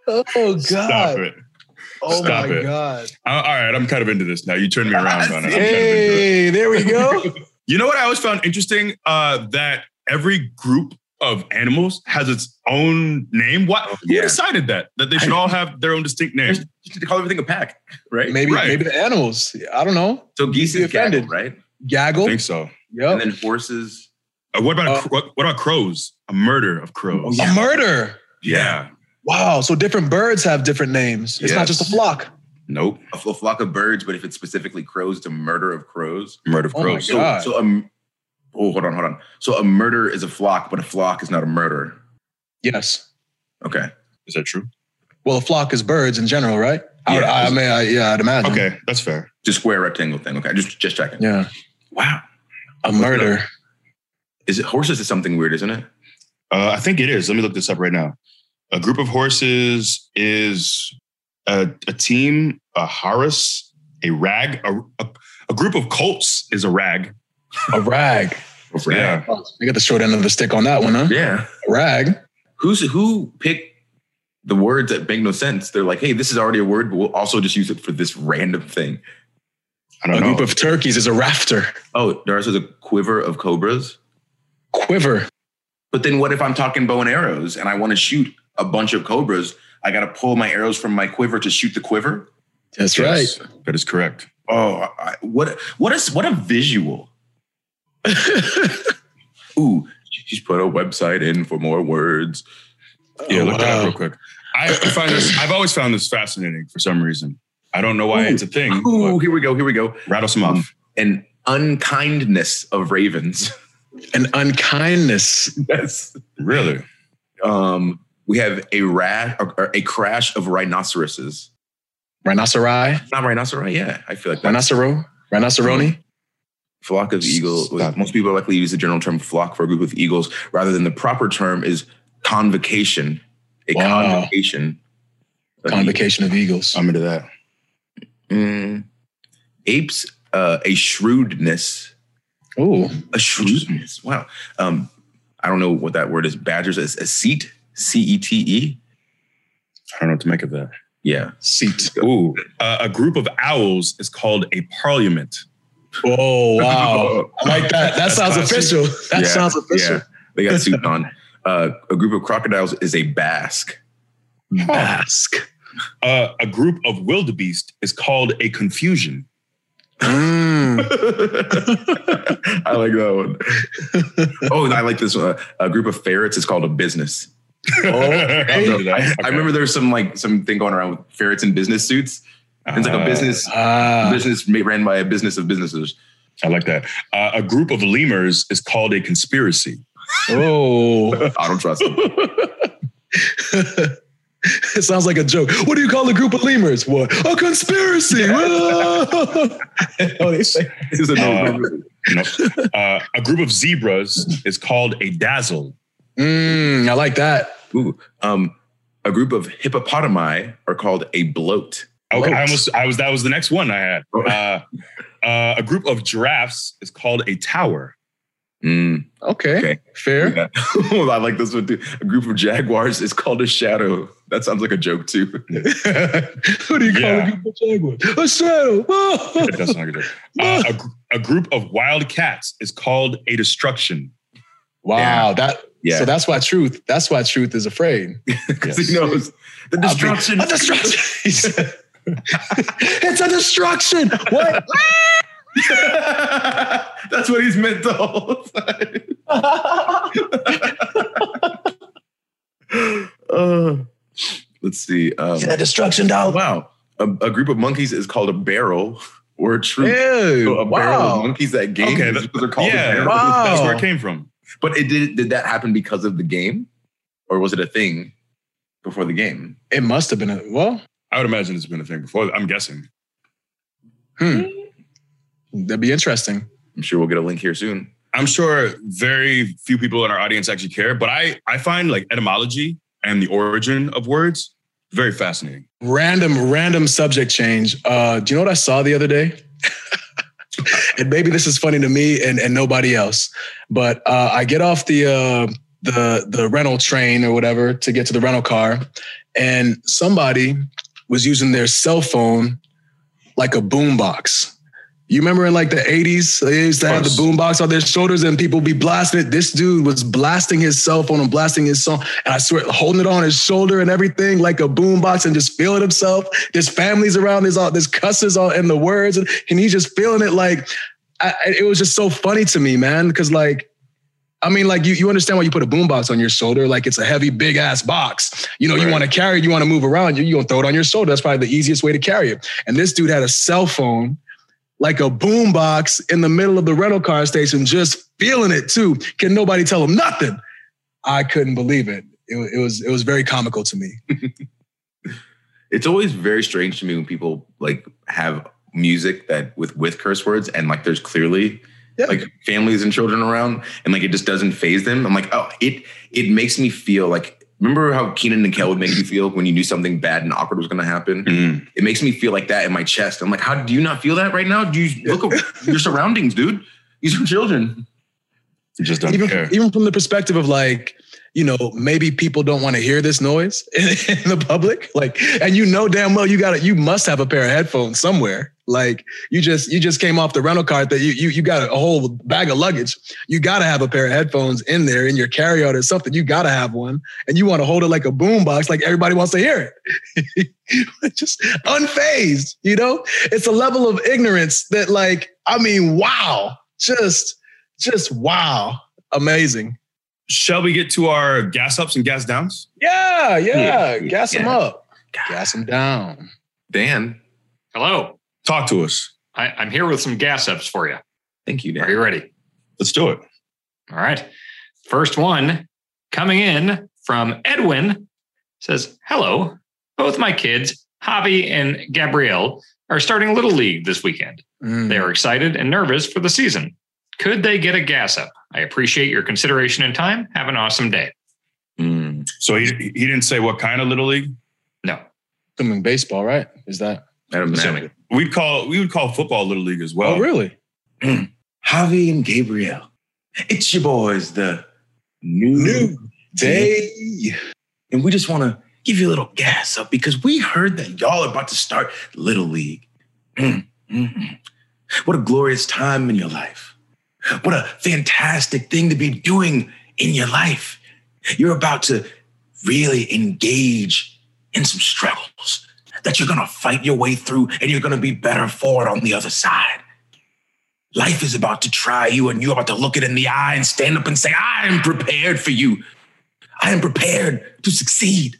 oh Stop it. Oh Stop my it. god. Uh, all right, I'm kind of into this now. You turned me around on it. I'm kind of into it. Hey, there we go. You know what I always found interesting? Uh, that every group of animals has its own name. What? Who yeah. decided that? That they should all have their own distinct name? You should call everything a pack, right? Maybe Right. maybe the animals. I don't know. So geese Be is gaggle, offended. right? I Gaggle. think so. Yep. And then horses Uh, what about Uh, cr- what, what about crows? A murder of crows. A murder. yeah. Wow. So different birds have different names. It's not just a flock. Nope. A, f- a flock of birds, but if it's specifically crows, to murder of crows. Murder of Oh my crows. So, God. so um, oh, hold on, hold on. So a murder is a flock, but a flock is not a murder. Yes. Okay. Is that true? Well, a flock is birds in general, right? I, Yeah. I, I mean, I, yeah, I'd imagine. Okay, that's fair. Just square rectangle thing. Okay. Just just checking. Yeah. Wow. A murder. Is it horses is something weird, isn't it? Uh, I think it is. Let me look this up right now. A group of horses is a, a team, a harras, a rag. A, a, a group of colts is a rag. A rag. Yeah. You got the short end of the stick on that one, huh? Yeah. A rag. Who's who picked the words that make no sense? They're like, hey, this is already a word, but we'll also just use it for this random thing. I don't A know. group of turkeys is a rafter. Oh, there's a quiver of cobras. Quiver. But then what if I'm talking bow and arrows and I want to shoot a bunch of cobras? I got to pull my arrows from my quiver to shoot the quiver. That's Yes, That is correct. Oh, I, what what is what a visual. Ooh, she's put a website in for more words. Yeah, Oh, look that up real quick. I, I find this. I've always found this fascinating for some reason. I don't know why Ooh. it's a thing. Ooh, here we go. Here we go. rattle some off. An unkindness of ravens. An unkindness. yes. Really? Um, we have a rat or a crash of rhinoceroses. Rhinoceri. Not rhinoceri. Yeah, I feel like that's Rhinocero. Rhinoceroni. flock of eagles. Stop. Most people likely use the general term flock for a group of eagles, rather than the proper term is convocation. A Wow. convocation. of Convocation of eagles. I'm into that. Mm. Apes, uh, a shrewdness. Oh, A shrewdness. Wow. Um, I don't know what that word is. Badgers, a, a seat, C E T E. I don't know what to make of that. Yeah. Seat. Ooh, uh, a group of owls is called a parliament. Oh wow. I like that. That That's sounds classy. official. That Yeah, sounds official. Yeah. They got suit on. Uh, a group of crocodiles is a bask. Mask. Uh, a group of wildebeest is called a confusion. Mm. I like that one. oh, and I like this one. A group of ferrets is called a business. I'm into that. I, I Okay. remember there's some like something going around with ferrets in business suits. It's like a Uh, business Ah. business ma- ran by a business of businesses. I like that. Uh, a group of lemurs is called a conspiracy. Oh. I don't trust them. it sounds like a joke. What do you call a group of lemurs? What? A conspiracy. oh, they say. This is a no- No. Uh, a group of zebras is called a dazzle. Mm, I like that. Ooh, um, a group of hippopotami are called a bloat. Okay, I almost I was that was the next one I had. Oh. Uh, uh, a group of giraffes is called a tower. Mm, Okay. Okay. Fair. yeah. I like this one too. A group of jaguars is called a shadow. That sounds like a joke too. what do you call Yeah. a group of jaguars? A shadow. It does sound like a joke. Uh, a, a group of wild cats is called a destruction. wow. That. Yeah. So that's why truth. That's why truth is afraid. Because Yes. he knows the destruction. A destruction. It's a destruction. What? That's what he's meant the whole time. uh, let's see. Um, a destruction dog. wow. A, a group of monkeys is called a barrel or a troop. Ew. So a barrel of wow. monkeys that game Okay, that- they're called yeah. Wow. that's where it came from. But it did did that happen because of the game? Or was it a thing before the game? It must have been a well. I would imagine it's been a thing before. I'm guessing. Hmm. That'd be interesting. I'm sure we'll get a link here soon. I'm sure very few people in our audience actually care, but I I find like etymology and the origin of words very fascinating. Random, random subject change. Uh, do you know what I saw the other day? and maybe this is funny to me and, and nobody else. But uh, I get off the uh, the the rental train or whatever to get to the rental car, and somebody was using their cell phone like a boombox. You remember in like the 80s, they used to have the boombox on their shoulders and people be blasting it. This dude was blasting his cell phone and blasting his song. And I swear, holding it on his shoulder and everything like a boombox and just feeling himself. There's families around, there's all there's cusses all in the words, and, and he's just feeling it like I, it was just so funny to me, man. Cause like I mean, like you, you understand why you put a boombox on your shoulder, like it's a heavy, big ass box. You know, you want to carry it, you want to move around, you, you gonna throw it on your shoulder. That's probably the easiest way to carry it. And this dude had a cell phone, like a boombox in the middle of the rental car station, just feeling it too. Can nobody tell him nothing? I couldn't believe it. It, it was it was very comical to me. It's always very strange to me when people like have music that with with curse words and like there's clearly Yeah. like families and children around and like it just doesn't phase them. I'm like, oh, it it makes me feel like remember how Keenan and Kel would make you feel when you knew something bad and awkward was gonna happen? Mm. It makes me feel like that in my chest. I'm like, how do you not feel that right now? Do you look at your surroundings, dude? These are children. You just don't even care. even from the perspective of like you know maybe people don't want to hear this noise in, in the public like and you know damn well you got to you must have a pair of headphones somewhere. Like you just you just came off the rental car that you you you got a whole bag of luggage. You got to have a pair of headphones in there in your carryout or something. You got to have one and you want to hold it like a boom box like everybody wants to hear it. Just unfazed you know? It's a level of ignorance that like i mean wow just just wow amazing Shall we get to our gas ups and gas downs? yeah yeah, Yeah, gas them yeah. up gas them down Dan, Hello. Talk to us. I, I'm here with some gas ups for you. thank you, Dan. Are you ready? Let's do it. All right. First one coming in from Edwin says, Hello. Both my kids, Javi and Gabrielle, are starting Little League this weekend. Mm. They are excited and nervous for the season. Could they get a gas up? I appreciate your consideration and time. Have an awesome day. Mm. So he, he didn't say what kind of little league. No, assuming baseball right is that Automatic. assuming. We'd call we would call football little league as well. oh really Javi and Gabriel. It's your boys, the new, New day And we just want to give you a little gas up because we heard that y'all are about to start Little League. Mm, mm, mm. What a glorious time in your life. What a fantastic thing to be doing in your life. You're about to really engage in some struggles that you're going to fight your way through and you're going to be better for it on the other side. Life is about to try you and you're about to look it in the eye and stand up and say, I am prepared for you. I am prepared to succeed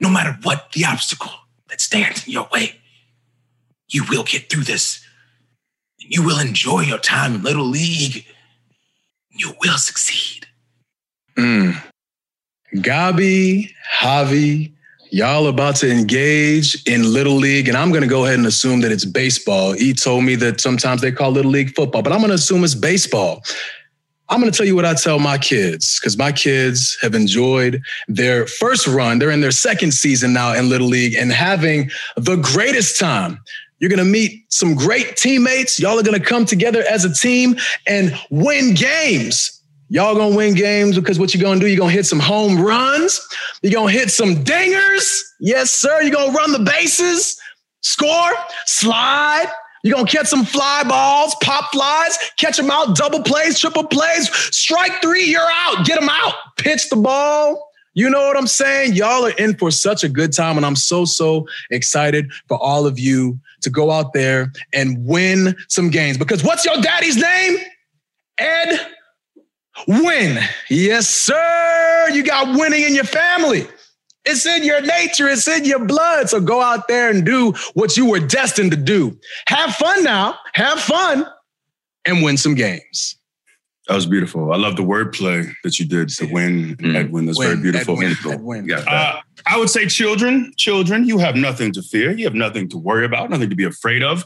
no matter what the obstacle that stands in your way. You will get through this. You will enjoy your time in Little League. You will succeed. Mm. Gabi, Javi, y'all about to engage in Little League, and I'm going to go ahead and assume that it's baseball. He told me that sometimes they call Little League football, but I'm going to assume it's baseball. I'm going to tell you what I tell my kids because my kids have enjoyed their first run. They're in their second season now in Little League and having the greatest time. You're going to meet some great teammates. Y'all are going to come together as a team and win games. Y'all gonna win games because what you're gonna do, you're gonna hit some home runs, you're gonna hit some dingers. Yes, sir. You're gonna run the bases, score, slide. You're gonna catch some fly balls, pop flies, catch them out, double plays, triple plays, strike three, you're out, get them out, pitch the ball. You know what I'm saying? Y'all are in for such a good time, and I'm so, so excited for all of you to go out there and win some games. Because what's your daddy's name? Ed Win. Yes, sir. You got winning in your family. It's in your nature, it's in your blood. So go out there and do what you were destined to do. Have fun now, have fun, and win some games. That was beautiful. I love the wordplay that you did to win Mm. Edwin. That's very beautiful. Ed Win, Ed got that. Uh, I would say, children, children, you have nothing to fear. You have nothing to worry about, nothing to be afraid of,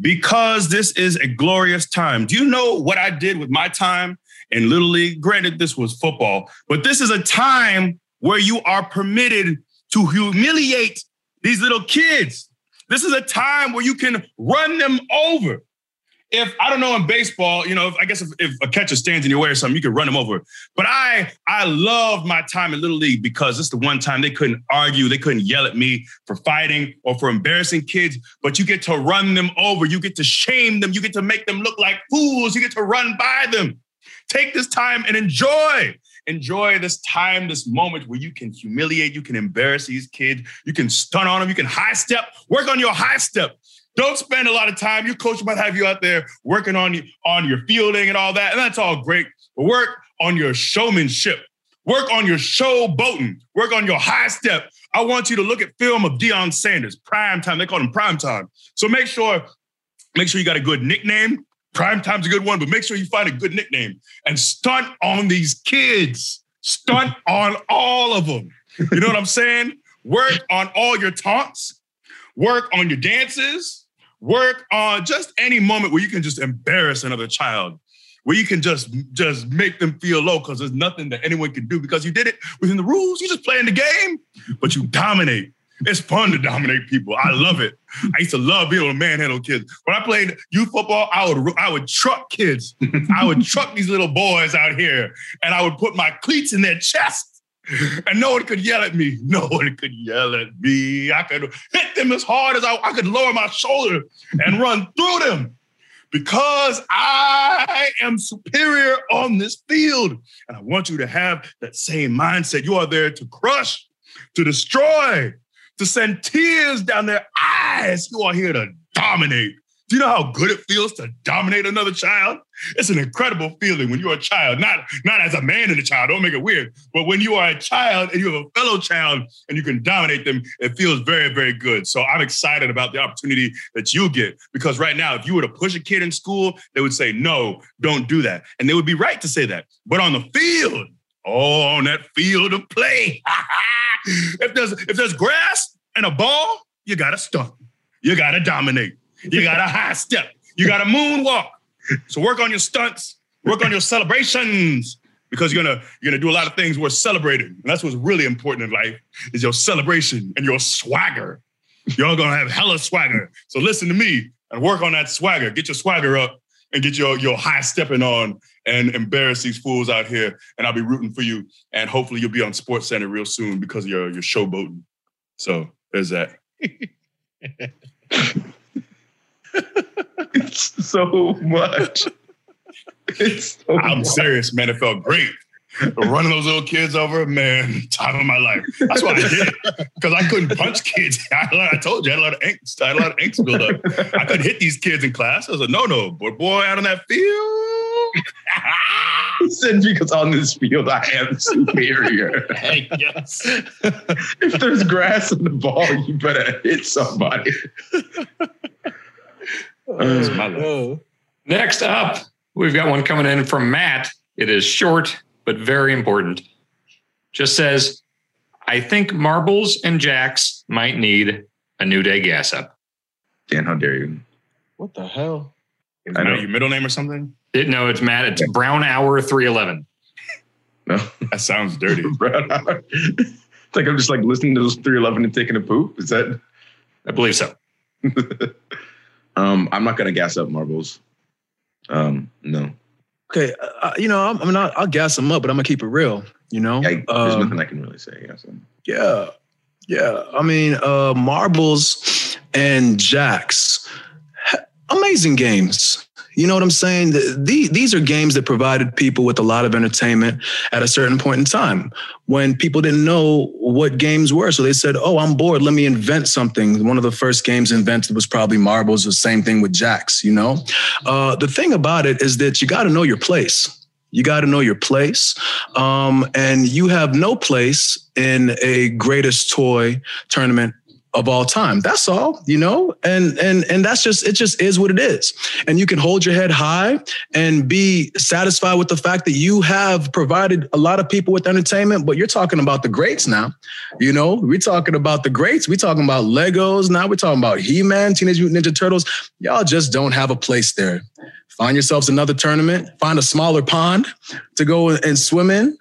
because this is a glorious time. Do you know what I did with my time in Little League? Granted, this was football, but this is a time where you are permitted to humiliate these little kids. This is a time where you can run them over. If I don't know in baseball, you know, if, I guess if, if a catcher stands in your way or something, you can run him over. But I I loved my time in Little League because it's the one time they couldn't argue, they couldn't yell at me for fighting or for embarrassing kids, but you get to run them over, you get to shame them, you get to make them look like fools, you get to run by them. Take this time and enjoy. Enjoy this time, this moment where you can humiliate, you can embarrass these kids, you can stun on them, you can high step, work on your high step. Don't spend a lot of time. Your coach might have you out there working on, on your fielding and all that, and that's all great. But work on your showmanship. Work on your show boating. Work on your high step. I want you to look at film of Deion Sanders, prime time. They call him prime time. So make sure, make sure you got a good nickname. Prime time's a good one, but make sure you find a good nickname and stunt on these kids. Stunt on all of them. You know what I'm saying? Work on all your taunts. Work on your dances. Work on just any moment where you can just embarrass another child where you can just just make them feel low because there's nothing that anyone can do because you did it within the rules. You just playing the game, but you dominate. It's fun to dominate people. I love it. I used to love being able to manhandle kids. When I played youth football, I would I would truck kids. I would truck these little boys out here, and I would put my cleats in their chest. And no one could yell at me. No one could yell at me. I could hit them as hard as I, I could lower my shoulder and run through them because I am superior on this field. And I want you to have that same mindset. You are there to crush, to destroy, to send tears down their eyes. You are here to dominate. Do you know how good it feels to dominate another child? It's an incredible feeling when you're a child, not, not as a man and a child, don't make it weird, but when you are a child and you have a fellow child and you can dominate them, it feels very, very good. So I'm excited about the opportunity that you get because right now, if you were to push a kid in school, they would say, no, don't do that. And they would be right to say that. But on the field, oh, on that field of play, if there's if there's grass and a ball, you gotta stunt. You gotta dominate. You got a high step. You got a moonwalk. So work on your stunts. Work on your celebrations because you're gonna you're gonna do a lot of things worth celebrating, and that's what's really important in life is your celebration and your swagger. You're gonna have hella swagger. So listen to me and work on that swagger. Get your swagger up and get your your high stepping on and embarrass these fools out here. And I'll be rooting for you. And hopefully you'll be on Sports Center real soon because of your your showboating. So there's that. it's so much. It's so I'm much. serious, man. It felt great. Running those little kids over, man, time of my life. That's what I did. Because I couldn't punch kids. I, had a lot- I told you, I had a lot of angst. I had a lot of angst build up. I couldn't hit these kids in class. I was a no no. But boy, out on that field. He said because on this field I am superior. yes. if there's grass in the ball, you better hit somebody. That's my. Oh. Next up, we've got one coming in from Matt. It is short, but very important. Just says, I think marbles and jacks might need a new day gas up. Dan, how dare you? What the hell? Is I know. that your middle name or something? It, no, it's Matt. It's Brown Hour 311. No. That sounds dirty. Brown it's like I'm just like listening to those 311 and taking a poop. Is that I believe so. um I'm not gonna gas up marbles. Um, no. Okay, uh, you know, I'm, I'm not. I'll gas them up, but I'm gonna keep it real. You know, I, there's Um, nothing I can really say. Yeah, so. Yeah. Yeah. I mean, uh, marbles and jacks, amazing games. You know what I'm saying? The, the, these are games that provided people with a lot of entertainment at a certain point in time when people didn't know what games were. So they said, Oh, I'm bored. Let me invent something. One of the first games invented was probably marbles. The same thing with jacks, you know? Uh, the thing about it is that you got to know your place. You got to know your place. Um, and you have no place in a greatest toy tournament of all time. That's all, you know? And and and that's just it just is what it is. And you can hold your head high and be satisfied with the fact that you have provided a lot of people with entertainment, but you're talking about the greats now. You know, we're talking about the greats. We're talking about Legos now. We're talking about He-Man, Teenage Mutant Ninja Turtles. Y'all just don't have a place there. Find yourselves another tournament, find a smaller pond to go and swim in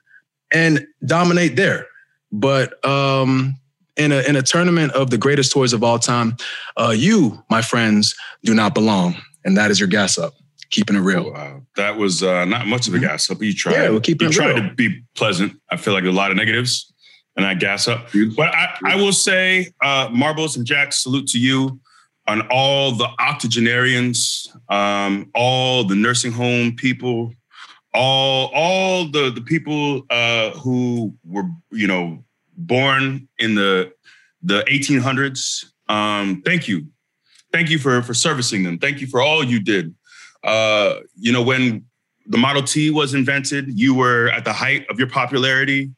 and dominate there. But um, in a in a tournament of the greatest toys of all time, uh, you, my friends, do not belong, and that is your gas up. Keeping it real. Wow. That was uh, not much of a gas up. You tried. Yeah, keeping you it tried real. to be pleasant. I feel like a lot of negatives and I gas up. But I, I will say, uh, Marbles and Jack, salute to you on all the octogenarians, um, all the nursing home people, all all the the people uh, who were you know born in the the 1800s. Um, thank you, thank you for for servicing them. Thank you for all you did. Uh, you know, when the Model T was invented, you were at the height of your popularity.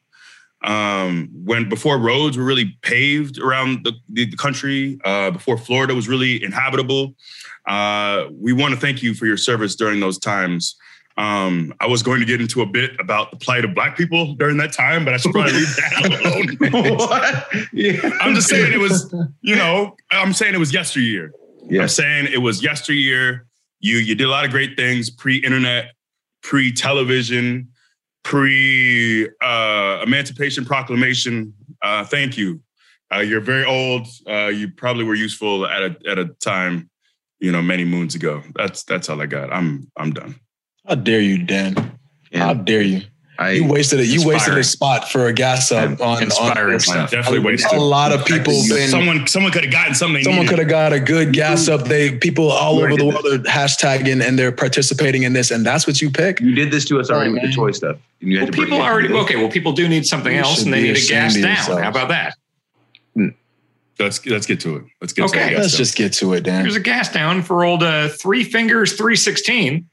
Um, when before roads were really paved around the, the, country, uh, before Florida was really inhabitable, uh, we want to thank you for your service during those times. Um, I was going to get into a bit about the plight of Black people during that time, but I should probably leave that alone. what? Yeah. I'm just saying it was, you know, I'm saying it was yesteryear. I'm saying it was yesteryear. You you did a lot of great things pre-internet, pre-television, pre uh, Emancipation Proclamation. Uh, thank you. Uh, you're very old. Uh, you probably were useful at a at a time, you know, many moons ago. That's that's all I got. I'm I'm done. How dare you, Dan? How dare you? I, You wasted it. You wasted Inspiring. a spot for a gas up on Inspiring on, stuff. Definitely wasted. A lot of people been. Someone someone could have gotten something. Someone could have got a good gas up. They people all over the world are hashtagging and they're participating in this, and that's what you pick. you did this to us already Oh, with the toy stuff. And you had Well, to people it. already okay. Well, people do need something You else, and they need a gas ashamed down. of yourselves. How about that? Let's let's get to it. Let's get Okay. to it. Let's just get to it, Dan. Here's a gas down for old uh, Three Fingers 316.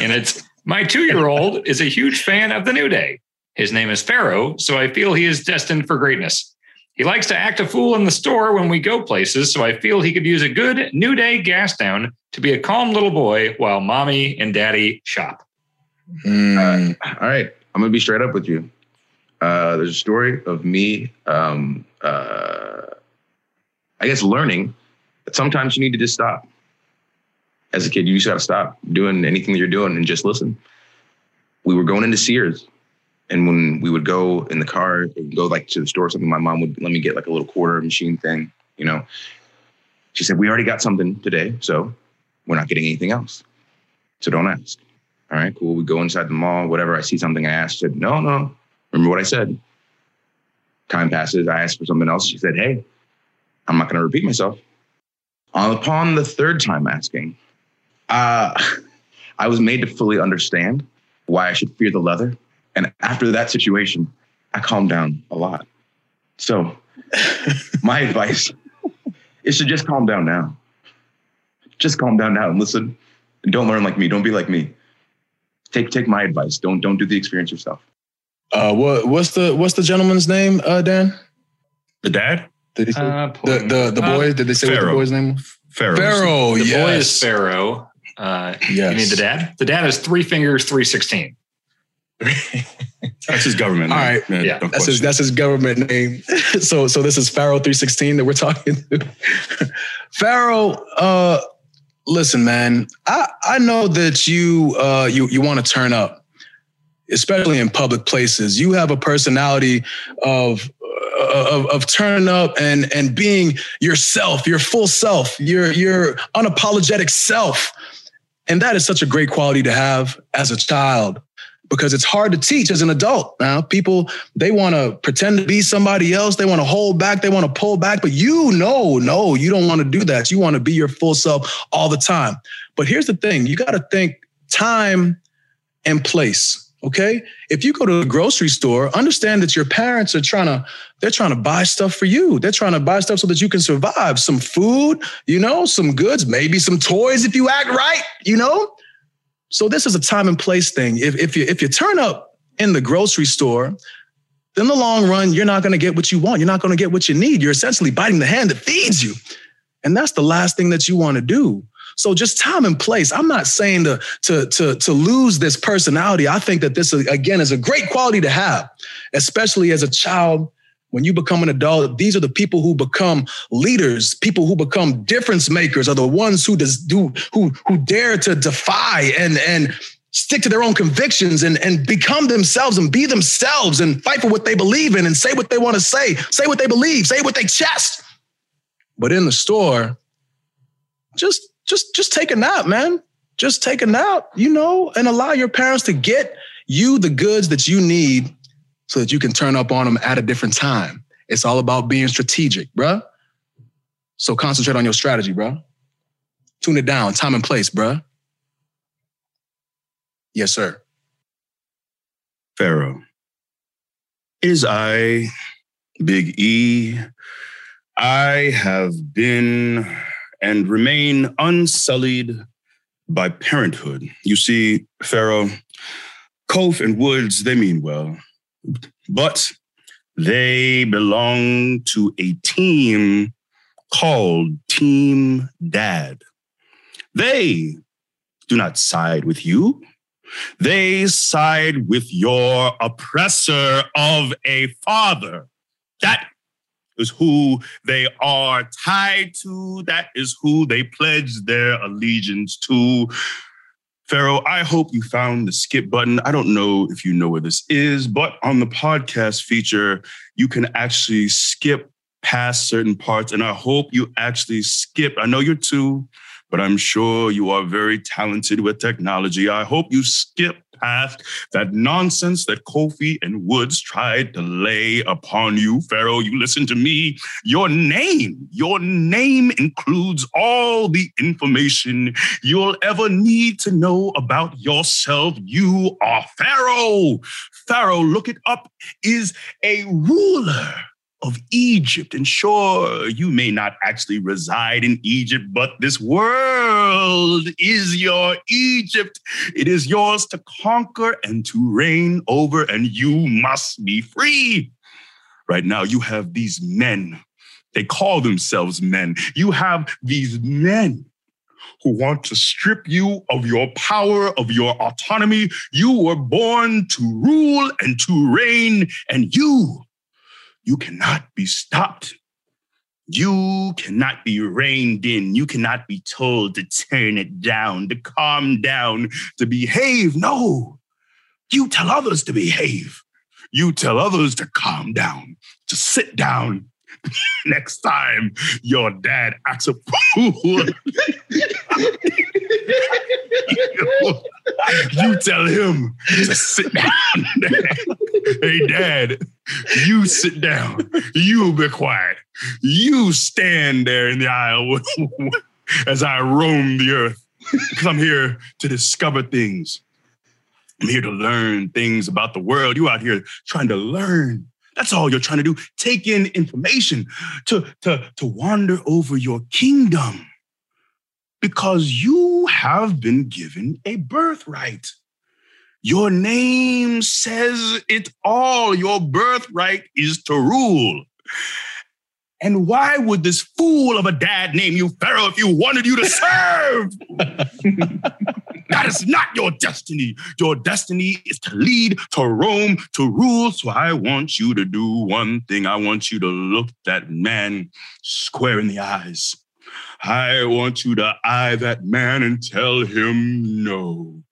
And it's my two year old is a huge fan of the New Day. His name is Pharaoh, so I feel he is destined for greatness. He likes to act a fool in the store when we go places, so I feel he could use a good New Day gas down to be a calm little boy while mommy and daddy shop. Mm. All right, I'm gonna be straight up with you. Uh, there's a story of me, um, uh, I guess, learning that sometimes you need to just stop. As a kid, you just gotta stop doing anything that you're doing and just listen. We were going into Sears, and when we would go in the car, go like to the store or something, my mom would let me get like a little quarter machine thing, you know. She said, "We already got something today, so we're not getting anything else. So don't ask." All right, cool. We go inside the mall, whatever. I see something I asked, said, no, no. Remember what I said? Time passes. I asked for something else. She said, hey, I'm not going to repeat myself. Upon the third time asking, uh, I was made to fully understand why I should fear the leather. And after that situation, I calmed down a lot. So, my advice is to just calm down now. Just calm down now and listen. And don't learn like me. Don't be like me take take my advice. Don't don't do the experience yourself. Uh, what what's the what's the gentleman's name, uh, Dan? The dad, Did he say Uh, the the the uh, boy? Did they say what the boy's name? was? Pharaoh. Pharaoh. The boy is. Pharaoh. Uh, Yes. You need the dad? The dad is Three Fingers 316. That's his government. All name. right. Yeah, don't That's his that's his government name. so so this is Pharaoh 316 that we're talking to. Pharaoh, uh, listen, man. I I know that you uh you you want to turn up, especially in public places. You have a personality of uh, of, of turning up and and being yourself, your full self, your your unapologetic self. And that is such a great quality to have as a child because it's hard to teach as an adult. Now, people they want to pretend to be somebody else. They want to hold back. They want to pull back. But you know, no, you don't want to do that. You want to be your full self all the time. But here's the thing: you got to think time and place. Okay, if you go to a grocery store, understand that your parents are trying to they're trying to buy stuff for you. They're trying to buy stuff so that you can survive. Some food, you know, some goods, maybe some toys if you act right, you know. So this is a time and place thing. If if you if you turn up in the grocery store, in the long run, you're not going to get what you want. You're not going to get what you need. You're essentially biting the hand that feeds you. And that's the last thing that you want to do. So just time and place. I'm not saying to, to, to, to lose this personality. I think that this, again, is a great quality to have, especially as a child. When you become an adult, these are the people who become leaders, people who become difference makers are the ones who does do who who dare to defy and and stick to their own convictions and, and become themselves and be themselves and fight for what they believe in and say what they want to say, say what they believe, say what they chest. But in the store, just just just take a nap, man. Just take a nap, you know, and allow your parents to get you the goods that you need so that you can turn up on them at a different time. It's all about being strategic, bruh. So concentrate on your strategy, bruh. Tune it down, time and place, bruh. Yes, sir. Pharaoh. Is I, Big E. I have been and remain unsullied by parenthood. You see, Pharaoh, Kof and Woods, they mean well, but they belong to a team called Team Dad. They do not side with you. They side with your oppressor of a father. That is who they are tied to. That is who they pledge their allegiance to. Pharaoh, I hope you found the skip button. I don't know if you know where this is, but on the podcast feature, you can actually skip past certain parts. And I hope you actually skip. I know you're two, but I'm sure you are very talented with technology. I hope you skip past that nonsense that Kofi and Woods tried to lay upon you. Pharaoh, you listen to me. Your name, your name includes all the information you'll ever need to know about yourself. You are Pharaoh. Pharaoh, look it up, is a ruler of Egypt. And sure, you may not actually reside in Egypt, but this world is your Egypt. It is yours to conquer and to reign over, and you must be free. Right now, you have these men. They call themselves men. You have these men who want to strip you of your power, of your autonomy. You were born to rule and to reign, and you you cannot be stopped. You cannot be reined in. You cannot be told to turn it down, to calm down, to behave. No, you tell others to behave. You tell others to calm down, to sit down. Next time your dad acts a fool, you tell him to sit down. hey, dad, you sit down. You be quiet. You stand there in the aisle as I roam the earth because I'm here to discover things. I'm here to learn things about the world. You out here trying to learn. That's all you're trying to do. Take in information to, to, to wander over your kingdom because you have been given a birthright. Your name says it all. Your birthright is to rule. And why would this fool of a dad name you Pharaoh if you wanted you to serve? that is not your destiny. Your destiny is to lead, to roam, to rule. So I want you to do one thing. I want you to look that man square in the eyes. I want you to eye that man and tell him no.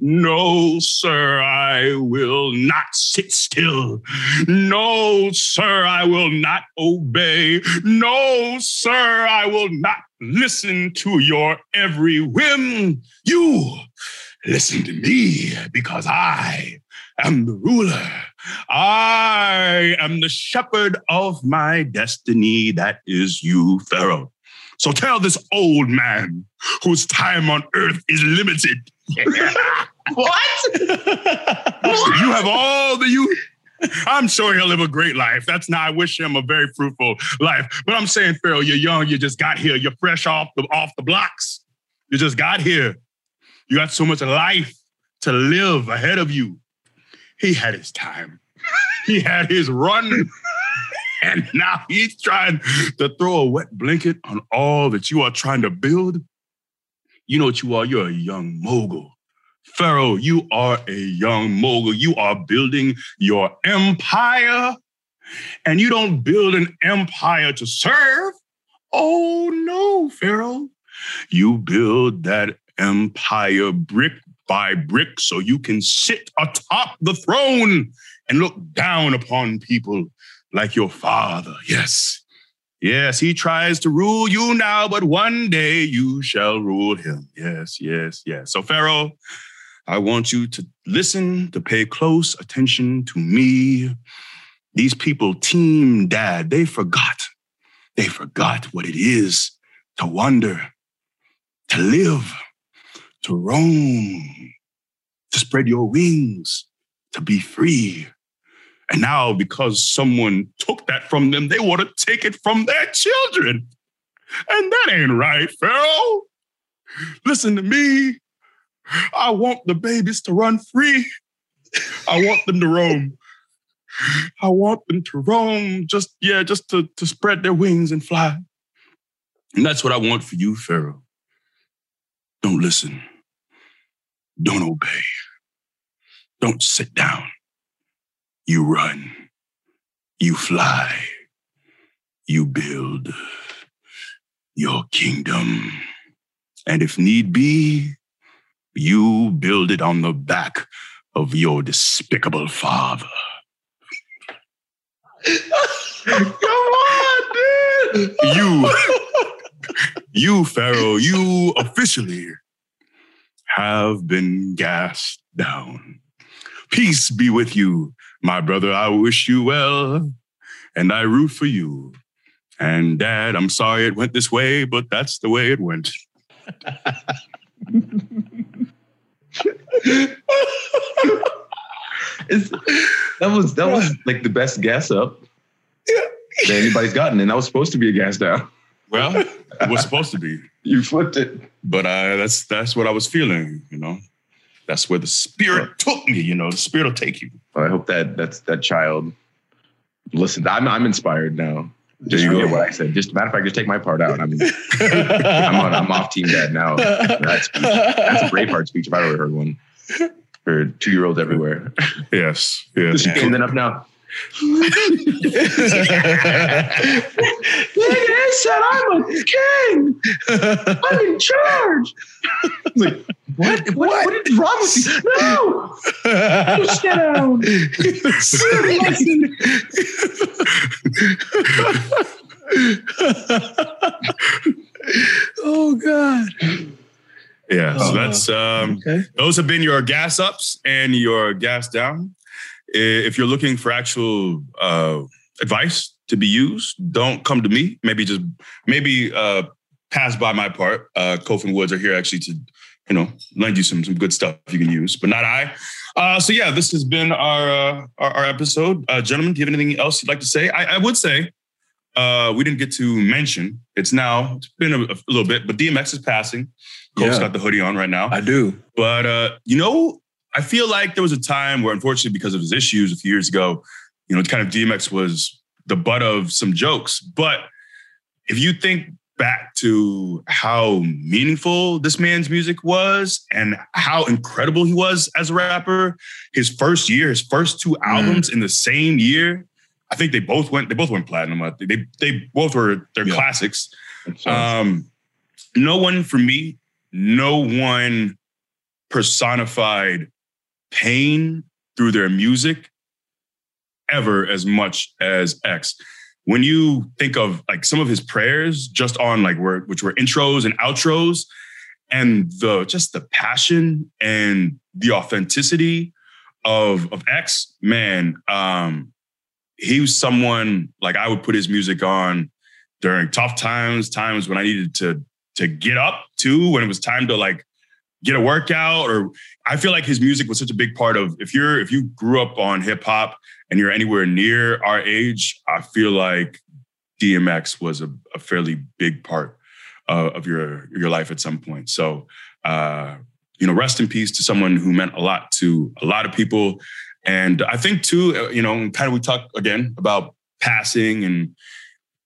No, sir, I will not sit still. No, sir, I will not obey. No, sir, I will not listen to your every whim. You listen to me because I am the ruler. I am the shepherd of my destiny. That is you, Pharaoh. So tell this old man whose time on earth is limited. What? You have all the youth. I'm sure he'll live a great life. That's not, I wish him a very fruitful life. But I'm saying, Pharaoh, you're young, you just got here, you're fresh off the off the blocks. You just got here. You got so much life to live ahead of you. He had his time. He had his run. And now he's trying to throw a wet blanket on all that you are trying to build. You know what you are? You're a young mogul. Pharaoh, you are a young mogul. You are building your empire, and you don't build an empire to serve. Oh, no, Pharaoh. You build that empire brick by brick so you can sit atop the throne and look down upon people like your father. Yes. Yes, he tries to rule you now, but one day you shall rule him. Yes, yes, yes. So, Pharaoh, I want you to listen, to pay close attention to me. These people, Team Dad, they forgot. They forgot what it is to wander, to live, to roam, to spread your wings, to be free. And now, because someone took that from them, they want to take it from their children. And that ain't right, Pharaoh. Listen to me. I want the babies to run free. I want them to roam. I want them to roam, just, yeah, just to, to spread their wings and fly. And that's what I want for you, Pharaoh. Don't listen. Don't obey. Don't sit down. You run. You fly. You build your kingdom. And if need be, you build it on the back of your despicable father. Come on, dude. You, you, Pharaoh, you officially have been gassed down. Peace be with you, my brother. I wish you well, and I root for you. And Dad, I'm sorry it went this way, but that's the way it went. That was that was like the best gas up that anybody's gotten, and that was supposed to be a gas down. Well, it was supposed to be, You flipped it. but uh, that's that's what I was feeling. You know, that's where the spirit took me. You know, the spirit will take you. Well, I hope that that's that child. Listen, I'm I'm inspired now. Just you forget go. what I said. Just matter of fact, just take my part out. I'm I'm on I'm off team dad now. That speech, that's a Braveheart speech if I ever heard one. For two year olds everywhere. Yes, yes. Standing up now. I said I'm a king. I'm in charge. like, what? What? What is wrong with you? No! Sit down. oh God. Yeah, so Uh, that's um, Okay. those have been your gas ups and your gas down. If you're looking for actual uh, advice to be used, don't come to me. Maybe just maybe uh, pass by my part. Uh, Kof and Woods are here actually to you know lend you some some good stuff you can use, but not I. Uh, so yeah, this has been our uh, our, our episode, uh, gentlemen. Do you have anything else you'd like to say? I, I would say uh, we didn't get to mention. It's now it's been a, a little bit, but DMX is passing. Kof's Yeah. got the hoodie on right now. I do. But uh, you know, I feel like there was a time where, unfortunately, because of his issues a few years ago, you know, kind of DMX was the butt of some jokes. But if you think back to how meaningful this man's music was and how incredible he was as a rapper, his first year, his first two albums in the same year, I think they both went. They both went platinum. They they both were their Yeah. classics. Um, no one for me, no one personified pain through their music ever as much as X. When you think of like some of his prayers, just on like where which were intros and outros, and the just the passion and the authenticity of of X, man, um, he was someone like I would put his music on during tough times, times when I needed to to get up to, when it was time to like get a workout or I feel like his music was such a big part of if you're if you grew up on hip hop and you're anywhere near our age, I feel like DMX was a, a fairly big part uh, of your your life at some point. So uh, you know, rest in peace to someone who meant a lot to a lot of people. And I think too, uh, you know, kind of we talk again about passing and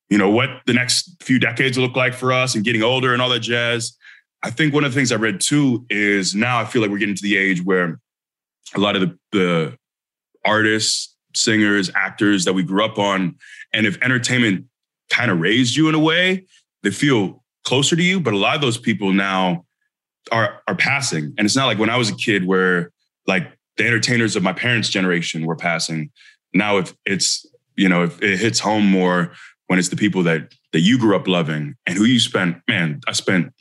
you know what the next few decades look like for us and getting older and all that jazz. I think one of the things I read too is now I feel like we're getting to the age where a lot of the, the artists, singers, actors that we grew up on, and if entertainment kind of raised you in a way, they feel closer to you. But a lot of those people now are are passing, and it's not like when I was a kid where like the entertainers of my parents' generation were passing. Now, if it's you know if it hits home more when it's the people that that you grew up loving and who you spent, man, I spent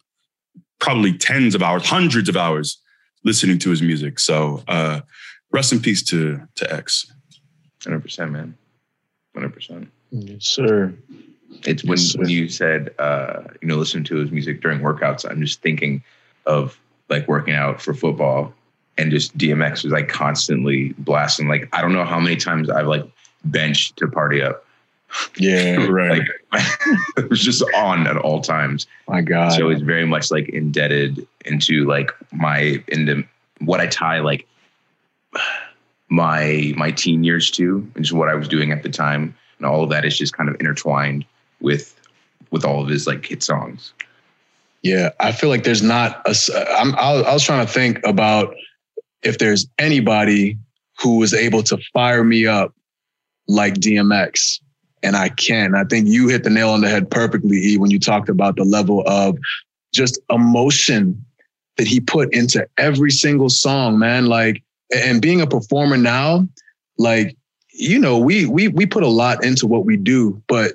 probably tens of hours, hundreds of hours listening to his music. So uh rest in peace to to X. Hundred percent, man. Hundred percent. Yes, sir. It's when, Yes, sir. when you said, uh, you know, listen to his music during workouts. I'm just thinking of like working out for football and just DMX was like constantly blasting. Like, I don't know how many times I've like benched to party up. Yeah, Right. like it was just on at all times. my God. so it's very much like indebted into like my into what I tie like my my teen years to, and just what I was doing at the time, and all of that is just kind of intertwined with with all of his like hit songs. Yeah, I feel like there's not a. I'm, I was I was trying to think about if there's anybody who was able to fire me up like DMX, and I can. I think you hit the nail on the head perfectly, E, when you talked about the level of just emotion that he put into every single song, man. Like, and being a performer now, like, you know, we we we put a lot into what we do, but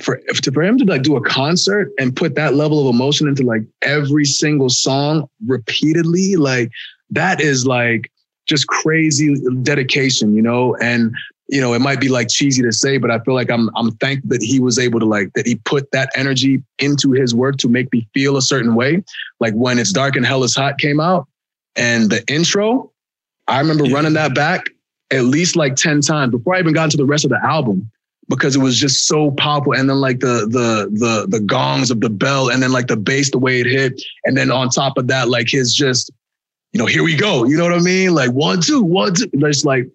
for for him to like do a concert and put that level of emotion into like every single song repeatedly, like that is like just crazy dedication, you know. And you know, it might be like cheesy to say, but I feel like I'm I'm thankful that he was able to like that he put that energy into his work to make me feel a certain way. Like when it's dark and hell is hot came out, and the intro, I remember running that back at least like ten times before I even got into the rest of the album because it was just so powerful. And then like the the the the gongs of the bell, and then like the bass, the way it hit, and then on top of that, like his just, you know, here we go. You know what I mean? Like one, two, one, two. It's like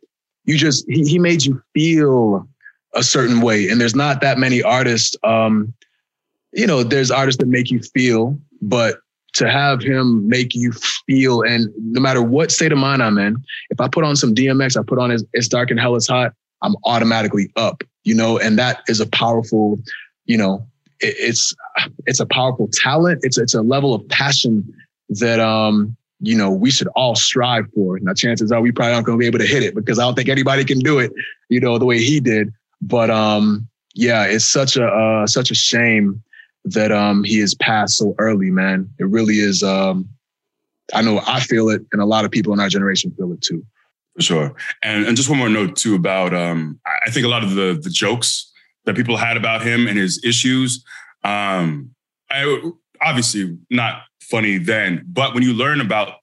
you just he he made you feel a certain way. And there's not that many artists. Um, you know, there's artists that make you feel, but to have him make you feel, and no matter what state of mind I'm in, if I put on some DMX, I put on his It's Dark and Hell is Hot, I'm automatically up, you know, and that is a powerful, you know, it, it's it's a powerful talent. It's it's a level of passion that um, you know, we should all strive for. Now, chances are we probably aren't going to be able to hit it because I don't think anybody can do it, you know, the way he did. But um, yeah, it's such a uh, such a shame that um he has passed so early, man. It really is. Um, I know I feel it, and a lot of people in our generation feel it too. For sure. And and just one more note too about um I think a lot of the the jokes that people had about him and his issues, um, I obviously not funny then, but when you learn about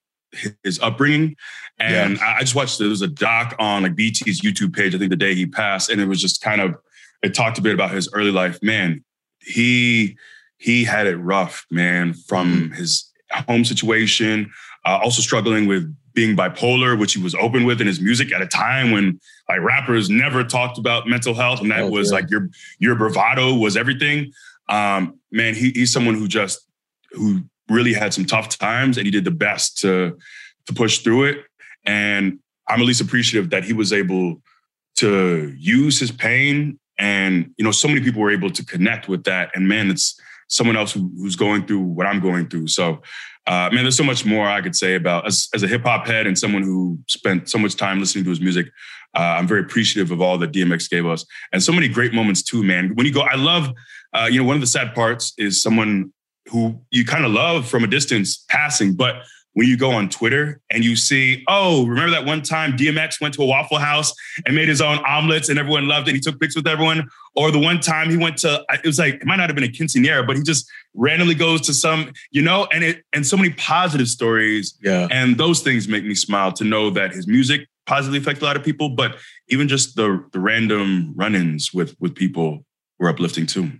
his- upbringing, and I I just watched there was a doc on like BT's YouTube page, I think the day he passed, and it was just kind of it talked a bit about his early life. Man, he he had it rough, man, from his home situation, uh, also struggling with being bipolar, which he was open with in his music at a time when like rappers never talked about mental health, and that Oh, was yeah. like your your bravado was everything. Um, man, he, he's someone who just who really had some tough times, and he did the best to to push through it. And I'm at least appreciative that he was able to use his pain, and you know, so many people were able to connect with that. And man, it's someone else who, who's going through what I'm going through. So uh, man, there's so much more I could say about as, as a hip hop head and someone who spent so much time listening to his music. Uh, I'm very appreciative of all that DMX gave us, and so many great moments too, man. When you go, I love, uh, you know, one of the sad parts is someone who you kind of love from a distance passing, but when you go on Twitter and you see, oh, remember that one time DMX went to a Waffle House and made his own omelets and everyone loved it. He took pics with everyone. Or the one time he went to, it was like, it might not have been a quinceanera, but he just randomly goes to some, you know, and it, and so many positive stories. Yeah. And those things make me smile to know that his music positively affects a lot of people, but even just the, the random run-ins with, with people were uplifting too.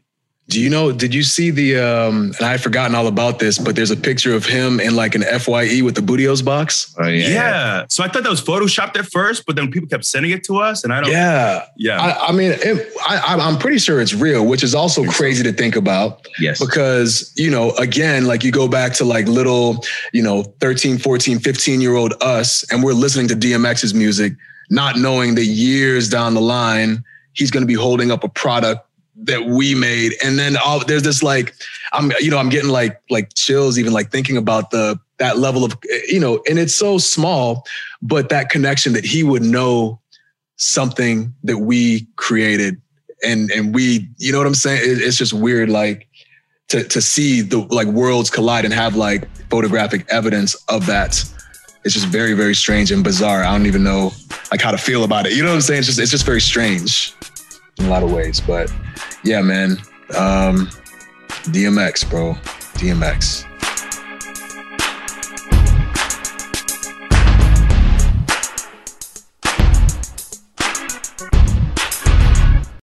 Do you know? Did you see the? um And I had forgotten all about this, but there's a picture of him in like an Fye with the Booty O's box. Oh Yeah. So I thought that was photoshopped at first, but then people kept sending it to us, and I don't. Yeah, Yeah. I, I mean, it, I, I'm- I'm pretty sure it's real, which is also crazy to think about. Yes. because you know again like you go back to like little you know 13 14 15 year old us and we're listening to dmx's music not knowing that years down the line he's going to be holding up a product that we made. And then all, there's this like i'm you know i'm getting like like chills even like thinking about the that level of you know and it's so small but that connection that he would know something that we created and and we you know what i'm saying? It- it's just weird like to to see the like worlds collide and have like photographic evidence of that. It's just very very strange and bizarre. I don't even know like how to feel about it. You know what i'm saying? It's just it's just very strange in a lot of ways but yeah man. Um dmx bro. Dmx